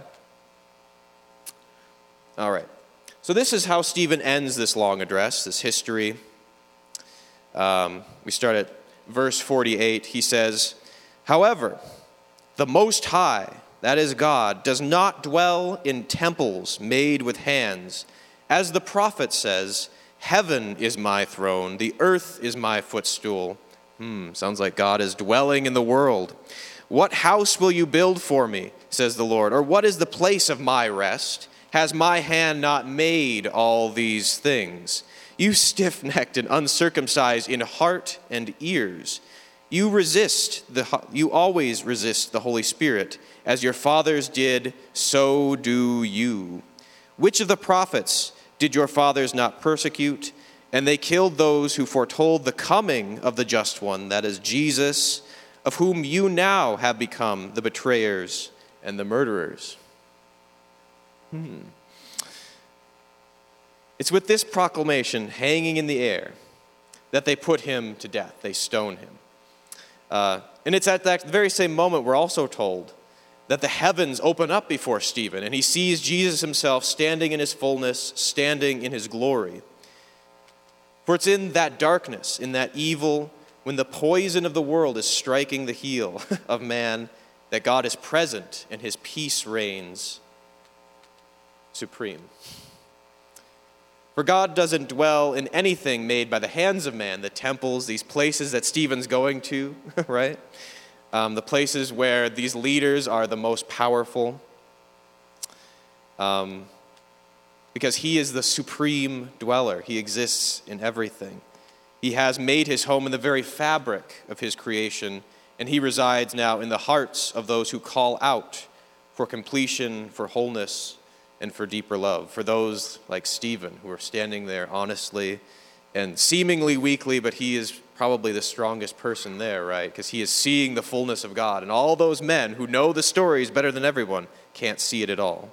All right. So, this is how Stephen ends this long address, this history. Um, we start at verse 48. He says, However, the Most High, that is God, does not dwell in temples made with hands. As the prophet says, Heaven is my throne, the earth is my footstool. Hmm, sounds like God is dwelling in the world. What house will you build for me? says the Lord. Or what is the place of my rest? Has my hand not made all these things? You stiff necked and uncircumcised in heart and ears. You resist the you always resist the Holy Spirit, as your fathers did, so do you. Which of the prophets did your fathers not persecute? And they killed those who foretold the coming of the just one, that is Jesus, of whom you now have become the betrayers and the murderers. Hmm. It's with this proclamation hanging in the air that they put him to death. They stone him. Uh, and it's at that very same moment we're also told that the heavens open up before Stephen and he sees Jesus himself standing in his fullness, standing in his glory. For it's in that darkness, in that evil, when the poison of the world is striking the heel of man that God is present and his peace reigns supreme. For God doesn't dwell in anything made by the hands of man, the temples, these places that Stephen's going to, right? Um, the places where these leaders are the most powerful. Um, because he is the supreme dweller, he exists in everything. He has made his home in the very fabric of his creation and he resides now in the hearts of those who call out for completion, for wholeness, and for deeper love. For those like Stephen, who are standing there honestly and seemingly weakly, but he is probably the strongest person there, right? Because he is seeing the fullness of God. And all those men who know the stories better than everyone can't see it at all.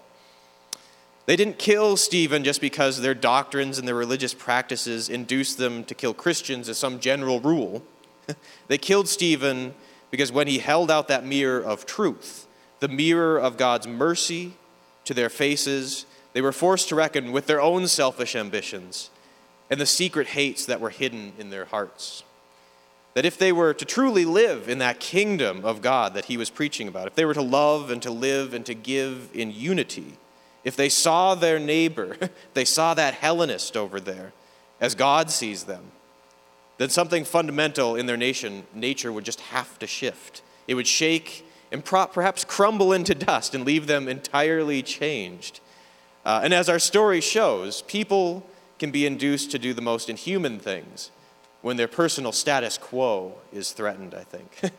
They didn't kill Stephen just because their doctrines and their religious practices induced them to kill Christians as some general rule. they killed Stephen because when he held out that mirror of truth, the mirror of God's mercy to their faces, they were forced to reckon with their own selfish ambitions and the secret hates that were hidden in their hearts. That if they were to truly live in that kingdom of God that he was preaching about, if they were to love and to live and to give in unity, if they saw their neighbor, they saw that Hellenist over there as God sees them, then something fundamental in their nation, nature would just have to shift. It would shake and perhaps crumble into dust and leave them entirely changed. Uh, and as our story shows, people can be induced to do the most inhuman things when their personal status quo is threatened, I think. uh,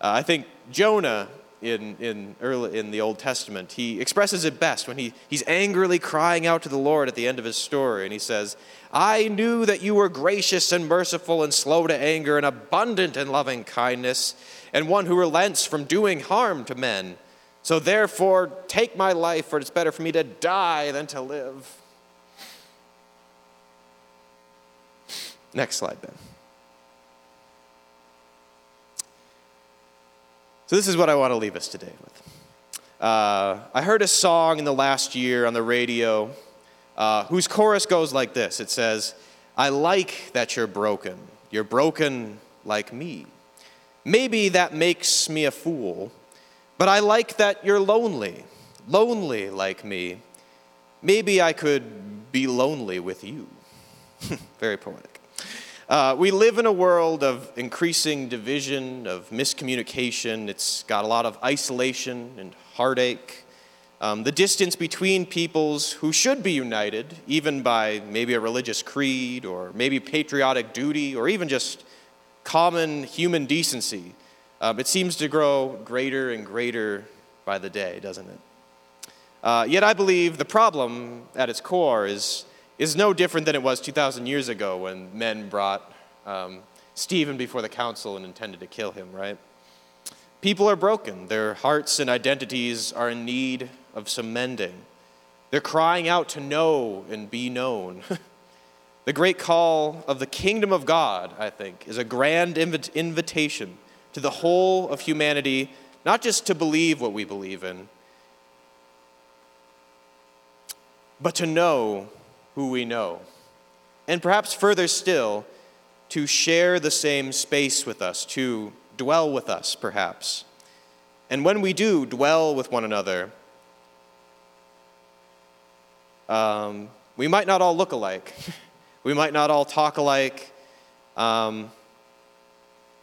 I think Jonah in, in, early, in the Old Testament. He expresses it best when he, he's angrily crying out to the Lord at the end of his story, and he says, I knew that you were gracious and merciful and slow to anger and abundant in loving kindness, and one who relents from doing harm to men. So therefore, take my life, for it's better for me to die than to live. Next slide, Ben. So, this is what I want to leave us today with. Uh, I heard a song in the last year on the radio uh, whose chorus goes like this It says, I like that you're broken. You're broken like me. Maybe that makes me a fool, but I like that you're lonely, lonely like me. Maybe I could be lonely with you. Very poetic. Uh, we live in a world of increasing division, of miscommunication. It's got a lot of isolation and heartache. Um, the distance between peoples who should be united, even by maybe a religious creed or maybe patriotic duty or even just common human decency, um, it seems to grow greater and greater by the day, doesn't it? Uh, yet I believe the problem at its core is, is no different than it was 2,000 years ago when men brought um, Stephen before the council and intended to kill him, right? People are broken. Their hearts and identities are in need of some mending. They're crying out to know and be known. the great call of the kingdom of God, I think, is a grand inv- invitation to the whole of humanity, not just to believe what we believe in, but to know who we know. And perhaps further still, to share the same space with us, to dwell with us, perhaps. And when we do dwell with one another, um, we might not all look alike. we might not all talk alike. Um,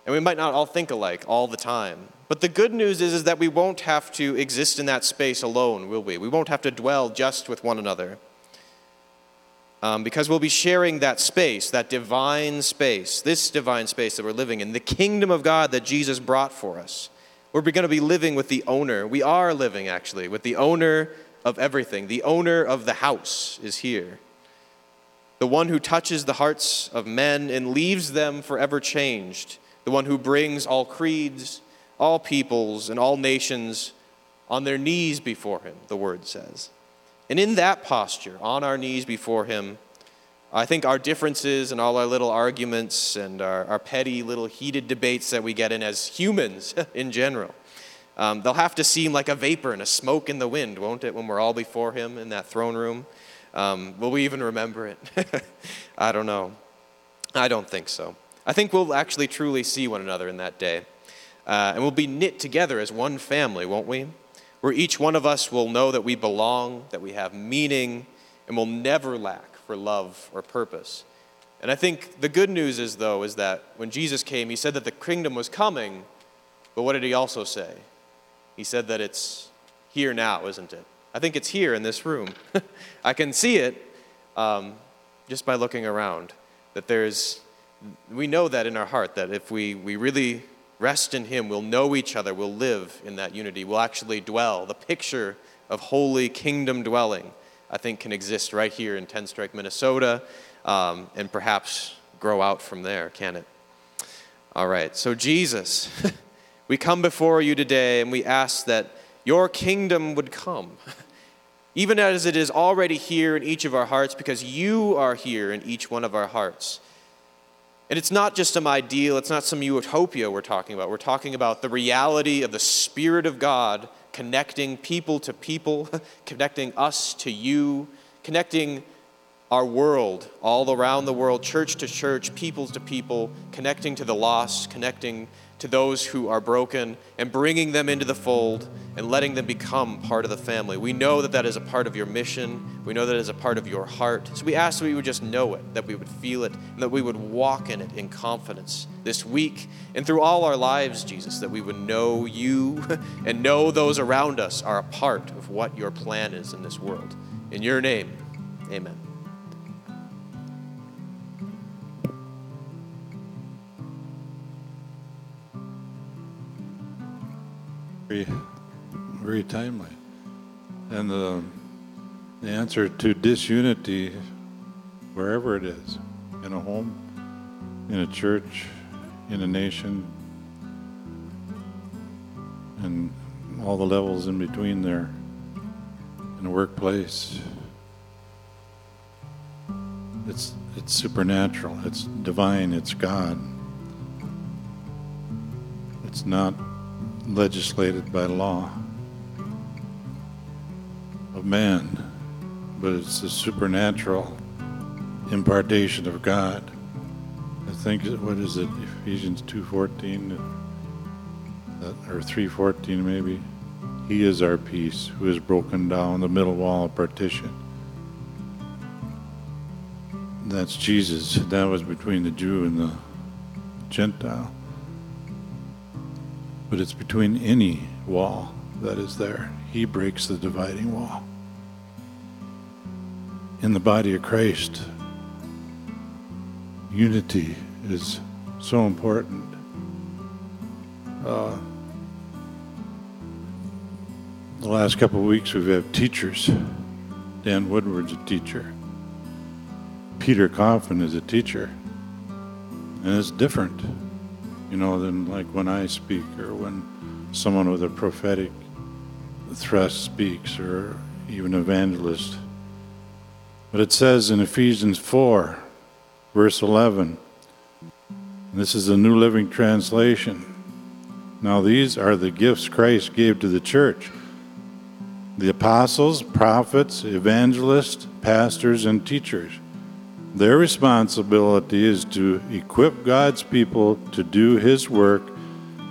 and we might not all think alike all the time. But the good news is, is that we won't have to exist in that space alone, will we? We won't have to dwell just with one another. Um, because we'll be sharing that space, that divine space, this divine space that we're living in, the kingdom of God that Jesus brought for us. We're going to be living with the owner. We are living, actually, with the owner of everything. The owner of the house is here. The one who touches the hearts of men and leaves them forever changed. The one who brings all creeds, all peoples, and all nations on their knees before him, the word says. And in that posture, on our knees before him, I think our differences and all our little arguments and our, our petty little heated debates that we get in as humans in general um, they'll have to seem like a vapor and a smoke in the wind, won't it, when we're all before Him in that throne room? Um, will we even remember it? I don't know. I don't think so. I think we'll actually truly see one another in that day. Uh, and we'll be knit together as one family, won't we? Where each one of us will know that we belong, that we have meaning, and will never lack for love or purpose. And I think the good news is, though, is that when Jesus came, he said that the kingdom was coming, but what did he also say? He said that it's here now, isn't it? I think it's here in this room. I can see it um, just by looking around. That there's, we know that in our heart, that if we, we really rest in Him, we'll know each other, we'll live in that unity, we'll actually dwell. The picture of holy kingdom dwelling, I think, can exist right here in Tenstrike, Minnesota, um, and perhaps grow out from there, can it? All right, so Jesus. We come before you today and we ask that your kingdom would come, even as it is already here in each of our hearts, because you are here in each one of our hearts. And it's not just some ideal, it's not some utopia we're talking about. We're talking about the reality of the Spirit of God connecting people to people, connecting us to you, connecting our world all around the world, church to church, peoples to people, connecting to the lost, connecting to those who are broken and bringing them into the fold and letting them become part of the family. We know that that is a part of your mission. We know that is a part of your heart. So we ask that we would just know it, that we would feel it, and that we would walk in it in confidence this week and through all our lives, Jesus, that we would know you and know those around us are a part of what your plan is in this world. In your name, amen. Very, very timely. And the, the answer to disunity, wherever it is, in a home, in a church, in a nation, and all the levels in between there, in a workplace. It's, it's supernatural, it's divine, it's God. It's not legislated by law of man, but it's the supernatural impartation of God. I think what is it, Ephesians two fourteen, uh, or three fourteen maybe. He is our peace, who has broken down the middle wall of partition. That's Jesus. That was between the Jew and the Gentile. But it's between any wall that is there. He breaks the dividing wall. In the body of Christ, unity is so important. Uh, the last couple of weeks, we've had teachers. Dan Woodward's a teacher. Peter Coffin is a teacher. And it's different, you know, than like when I speak or when someone with a prophetic thrust speaks or even evangelist. But it says in Ephesians 4, verse 11, this is the New Living Translation. Now, these are the gifts Christ gave to the church the apostles, prophets, evangelists, pastors, and teachers. Their responsibility is to equip God's people to do His work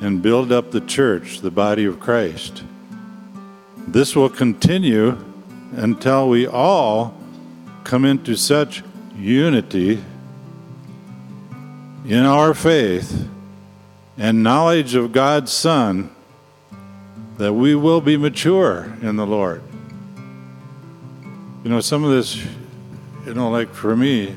and build up the church, the body of Christ. This will continue until we all come into such unity in our faith and knowledge of God's Son that we will be mature in the Lord. You know, some of this, you know, like for me,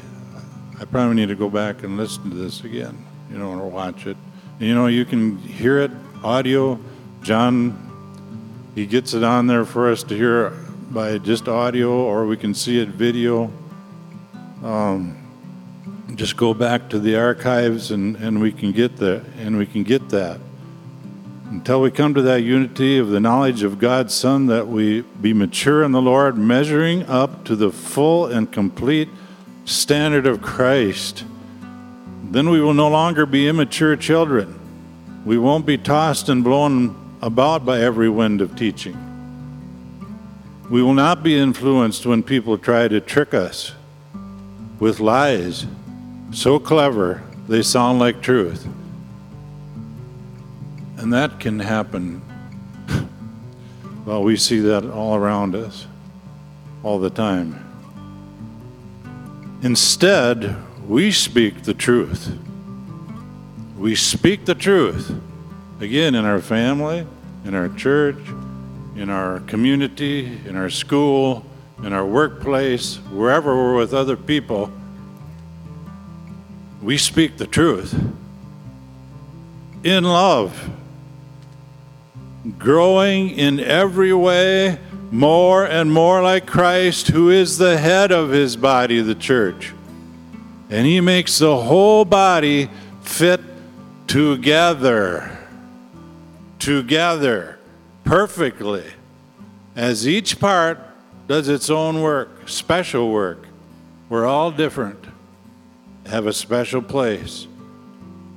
I probably need to go back and listen to this again, you know, or watch it. And, you know, you can hear it audio. John, he gets it on there for us to hear by just audio, or we can see it video. Um, just go back to the archives and, and we can get the and we can get that until we come to that unity of the knowledge of God's Son, that we be mature in the Lord, measuring up to the full and complete standard of Christ, then we will no longer be immature children. We won't be tossed and blown about by every wind of teaching. We will not be influenced when people try to trick us with lies so clever they sound like truth. And that can happen. well, we see that all around us, all the time. Instead, we speak the truth. We speak the truth. Again, in our family, in our church, in our community, in our school, in our workplace, wherever we're with other people, we speak the truth in love growing in every way more and more like Christ, who is the head of his body, the church. And he makes the whole body fit together, together, perfectly, as each part does its own work, special work. We're all different, have a special place,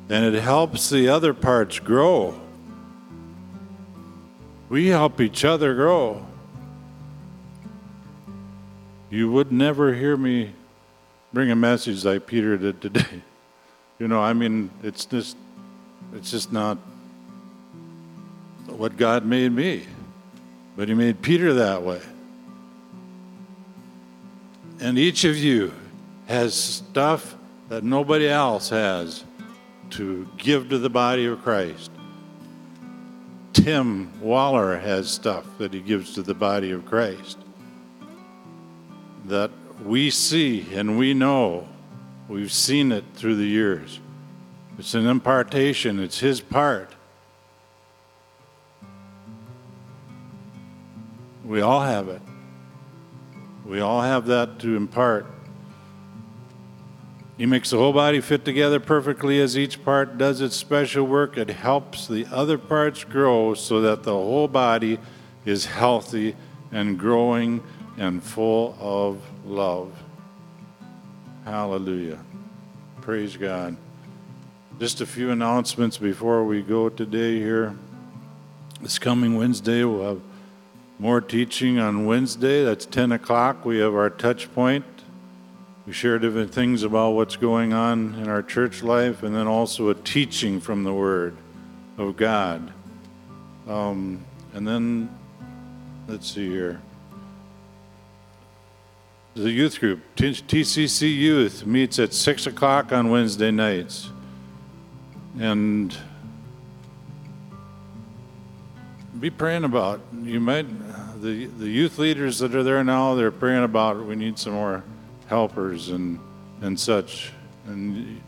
and it helps the other parts grow we help each other grow. You would never hear me bring a message like Peter did today. You know, I mean, it's just it's just not what God made me. But he made Peter that way. And each of you has stuff that nobody else has to give to the body of Christ. Tim Waller has stuff that he gives to the body of Christ that we see and we know. We've seen it through the years. It's an impartation, it's his part. We all have it. We all have that to impart. He makes the whole body fit together perfectly as each part does its special work. It helps the other parts grow so that the whole body is healthy and growing and full of love. Hallelujah. Praise God. Just a few announcements before we go today here. This coming Wednesday, we'll have more teaching on Wednesday. That's 10 o'clock. We have our touch point. We share different things about what's going on in our church life, and then also a teaching from the Word of God. Um, and then, let's see here. The youth group, TCC Youth, meets at 6 o'clock on Wednesday nights. And be praying about. You might, the, the youth leaders that are there now, they're praying about we need some more helpers and, and such. And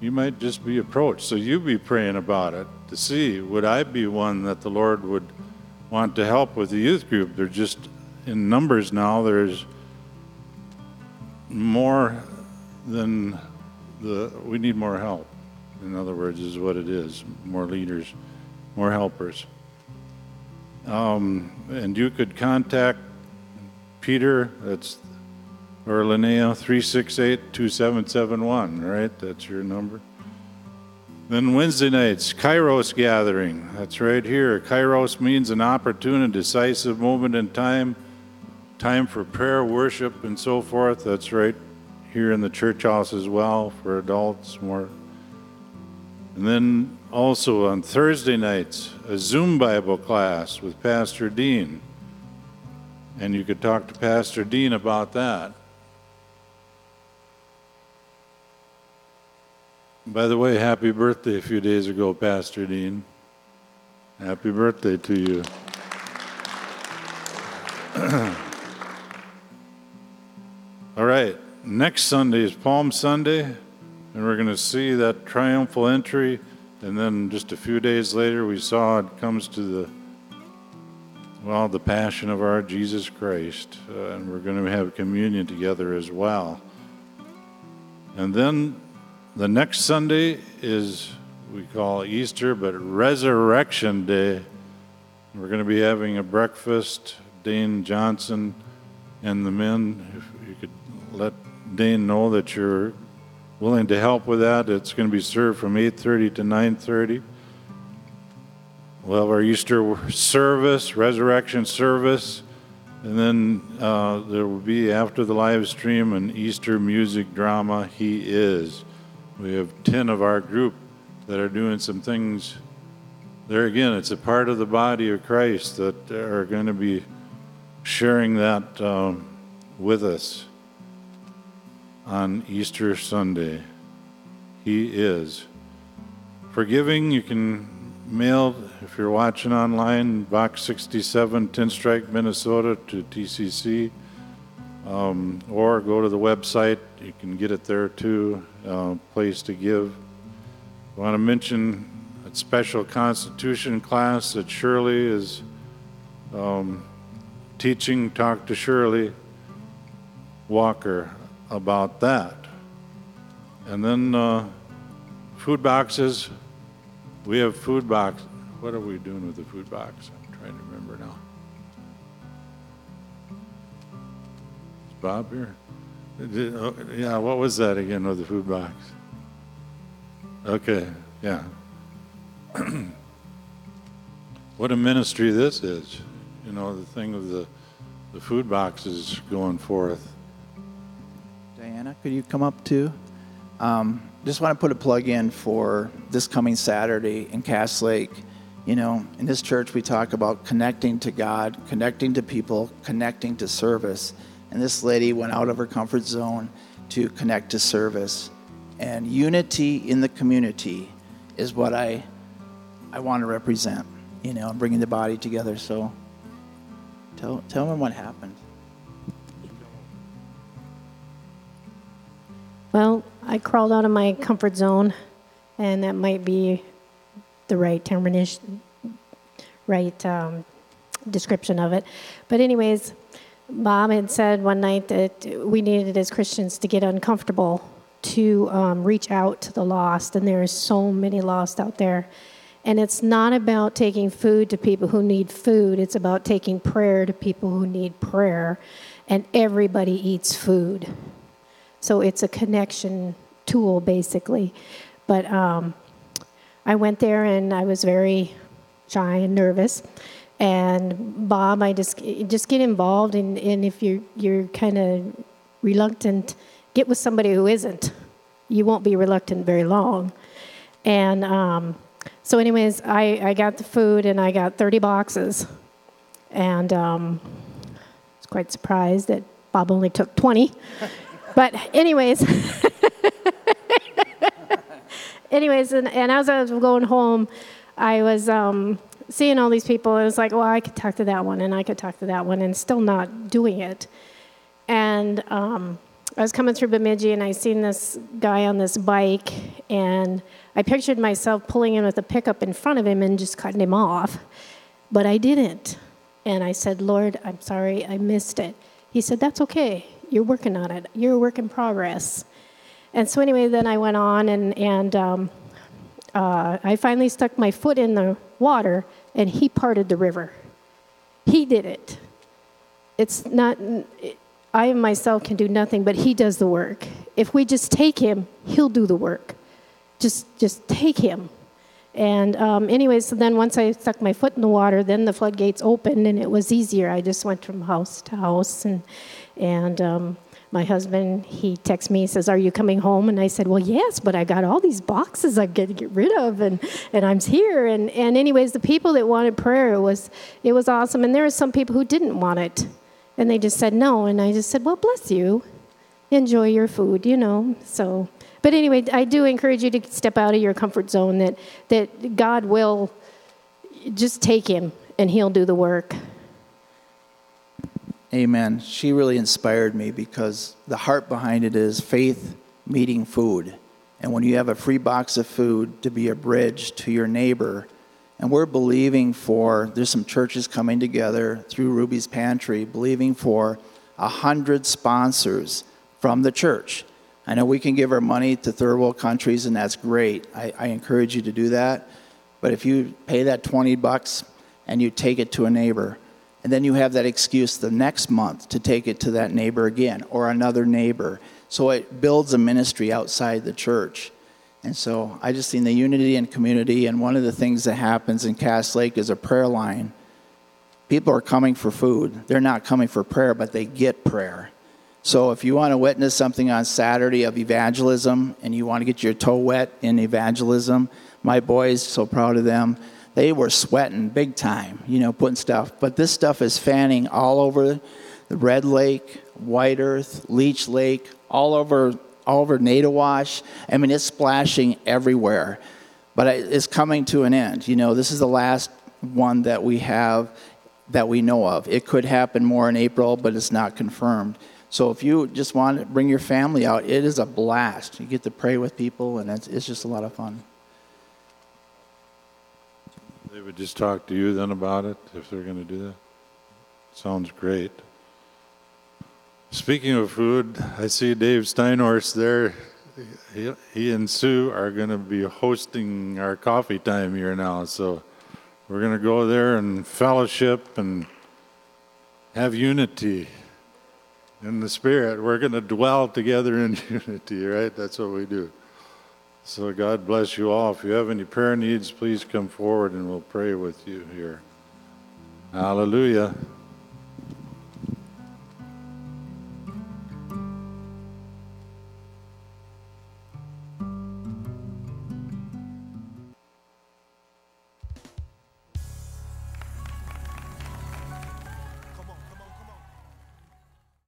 you might just be approached. So you be praying about it to see would I be one that the Lord would want to help with the youth group. They're just in numbers now. There's more than the we need more help in other words is what it is more leaders more helpers um, and you could contact peter that's or linnea 368-2771 right that's your number then wednesday nights kairos gathering that's right here kairos means an opportune and decisive moment in time time for prayer, worship, and so forth. That's right here in the church house as well for adults. More. And then also on Thursday nights, a Zoom Bible class with Pastor Dean. And you could talk to Pastor Dean about that. By the way, happy birthday a few days ago, Pastor Dean. Happy birthday to you. All right, next Sunday is Palm Sunday, and we're going to see that triumphal entry. And then just a few days later, we saw it comes to the, well, the passion of our Jesus Christ. Uh, and we're going to have communion together as well. And then the next Sunday is, we call Easter, but Resurrection Day. We're going to be having a breakfast. Dane Johnson and the men, if you could let Dane know that you're willing to help with that. It's going to be served from 8:30 to 9:30. We'll have our Easter service, resurrection service, and then uh, there will be after the live stream an Easter music drama. He is. We have 10 of our group that are doing some things. There again, it's a part of the body of Christ that are going to be sharing that um, with us on Easter Sunday. He is. Forgiving, you can mail, if you're watching online, Box 67, Ten Tenstrike, Minnesota to TCC, um, or go to the website. You can get it there too, uh, place to give. I want to mention a special Constitution class that Shirley is um, teaching. Talk to Shirley Walker about that. And then uh, food boxes. We have food box. What are we doing with the food box? I'm trying to remember now. Bob here? Oh, yeah, what was that again with the food box? Okay, yeah. what a ministry this is. You know, the thing of the, the food boxes going forth. Diana, could you come up too? Um, just want to put a plug in for this coming Saturday in Cass Lake. You know, in this church, we talk about connecting to God, connecting to people, connecting to service. And this lady went out of her comfort zone to connect to service. And unity in the community is what I, I want to represent, you know, bringing the body together. So tell, tell them what happened. Well, I crawled out of my comfort zone, and that might be the right termination, right um, description of it. But, anyways, Bob had said one night that we needed as Christians to get uncomfortable to um, reach out to the lost, and there are so many lost out there. And it's not about taking food to people who need food, it's about taking prayer to people who need prayer. And everybody eats food. So it's a connection tool, basically. But um, I went there and I was very shy and nervous. And Bob, I just just get involved, and, and if you're you're kind of reluctant, get with somebody who isn't. You won't be reluctant very long. And um, so, anyways, I, I got the food and I got 30 boxes. And um, I was quite surprised that Bob only took 20. but, anyways, anyways, and, and as I was going home, I was um, seeing all these people, and was like, well, I could talk to that one, and I could talk to that one, and still not doing it. And um, I was coming through Bemidji, and I seen this guy on this bike, and I pictured myself pulling in with a pickup in front of him and just cutting him off, but I didn't. And I said, Lord, I'm sorry, I missed it. He said, That's okay. You're working on it. You're a work in progress. And so, anyway, then I went on and, and um, uh, I finally stuck my foot in the water and he parted the river. He did it. It's not, I myself can do nothing, but he does the work. If we just take him, he'll do the work just just take him. And um, anyways, so then once I stuck my foot in the water, then the floodgates opened and it was easier. I just went from house to house and and um, my husband he texts me he says are you coming home? And i said well yes but i got all these boxes I've got to get rid of and, and i'm here. And, and anyways the people that wanted prayer it was it was awesome. And there were some people who didn't want it. And they just said no. And i just said well bless you. Enjoy your food you know so. But anyway, I do encourage you to step out of your comfort zone that, that God will just take him and he'll do the work. Amen. She really inspired me because the heart behind it is faith meeting food. And when you have a free box of food to be a bridge to your neighbor, and we're believing for, there's some churches coming together through Ruby's Pantry, believing for a hundred sponsors from the church I know we can give our money to third world countries, and that's great. I, I encourage you to do that. But if you pay that 20 bucks and you take it to a neighbor, and then you have that excuse the next month to take it to that neighbor again or another neighbor. So it builds a ministry outside the church. And so I just seen the unity and community. And one of the things that happens in Cass Lake is a prayer line. People are coming for food. They're not coming for prayer, but they get prayer. So if you want to witness something on Saturday of evangelism and you want to get your toe wet in evangelism, my boys, so proud of them, they were sweating big time, you know, putting stuff. But this stuff is fanning all over the Red Lake, White Earth, Leech Lake, all over all over Naytahwaush. I mean, it's splashing everywhere. But it's coming to an end. You know, this is the last one that we have that we know of. It could happen more in April, but it's not confirmed. So if you just want to bring your family out, it is a blast. You get to pray with people, and it's, it's just a lot of fun. They would just talk to you then about it if they're going to do that. Sounds great. Speaking of food, I see Dave Steinhorst there. He, he and Sue are going to be hosting our coffee time here now. So we're going to go there and fellowship and have unity in the Spirit. We're going to dwell together in unity, right? That's what we do. So God bless you all. If you have any prayer needs, please come forward and we'll pray with you here. Hallelujah.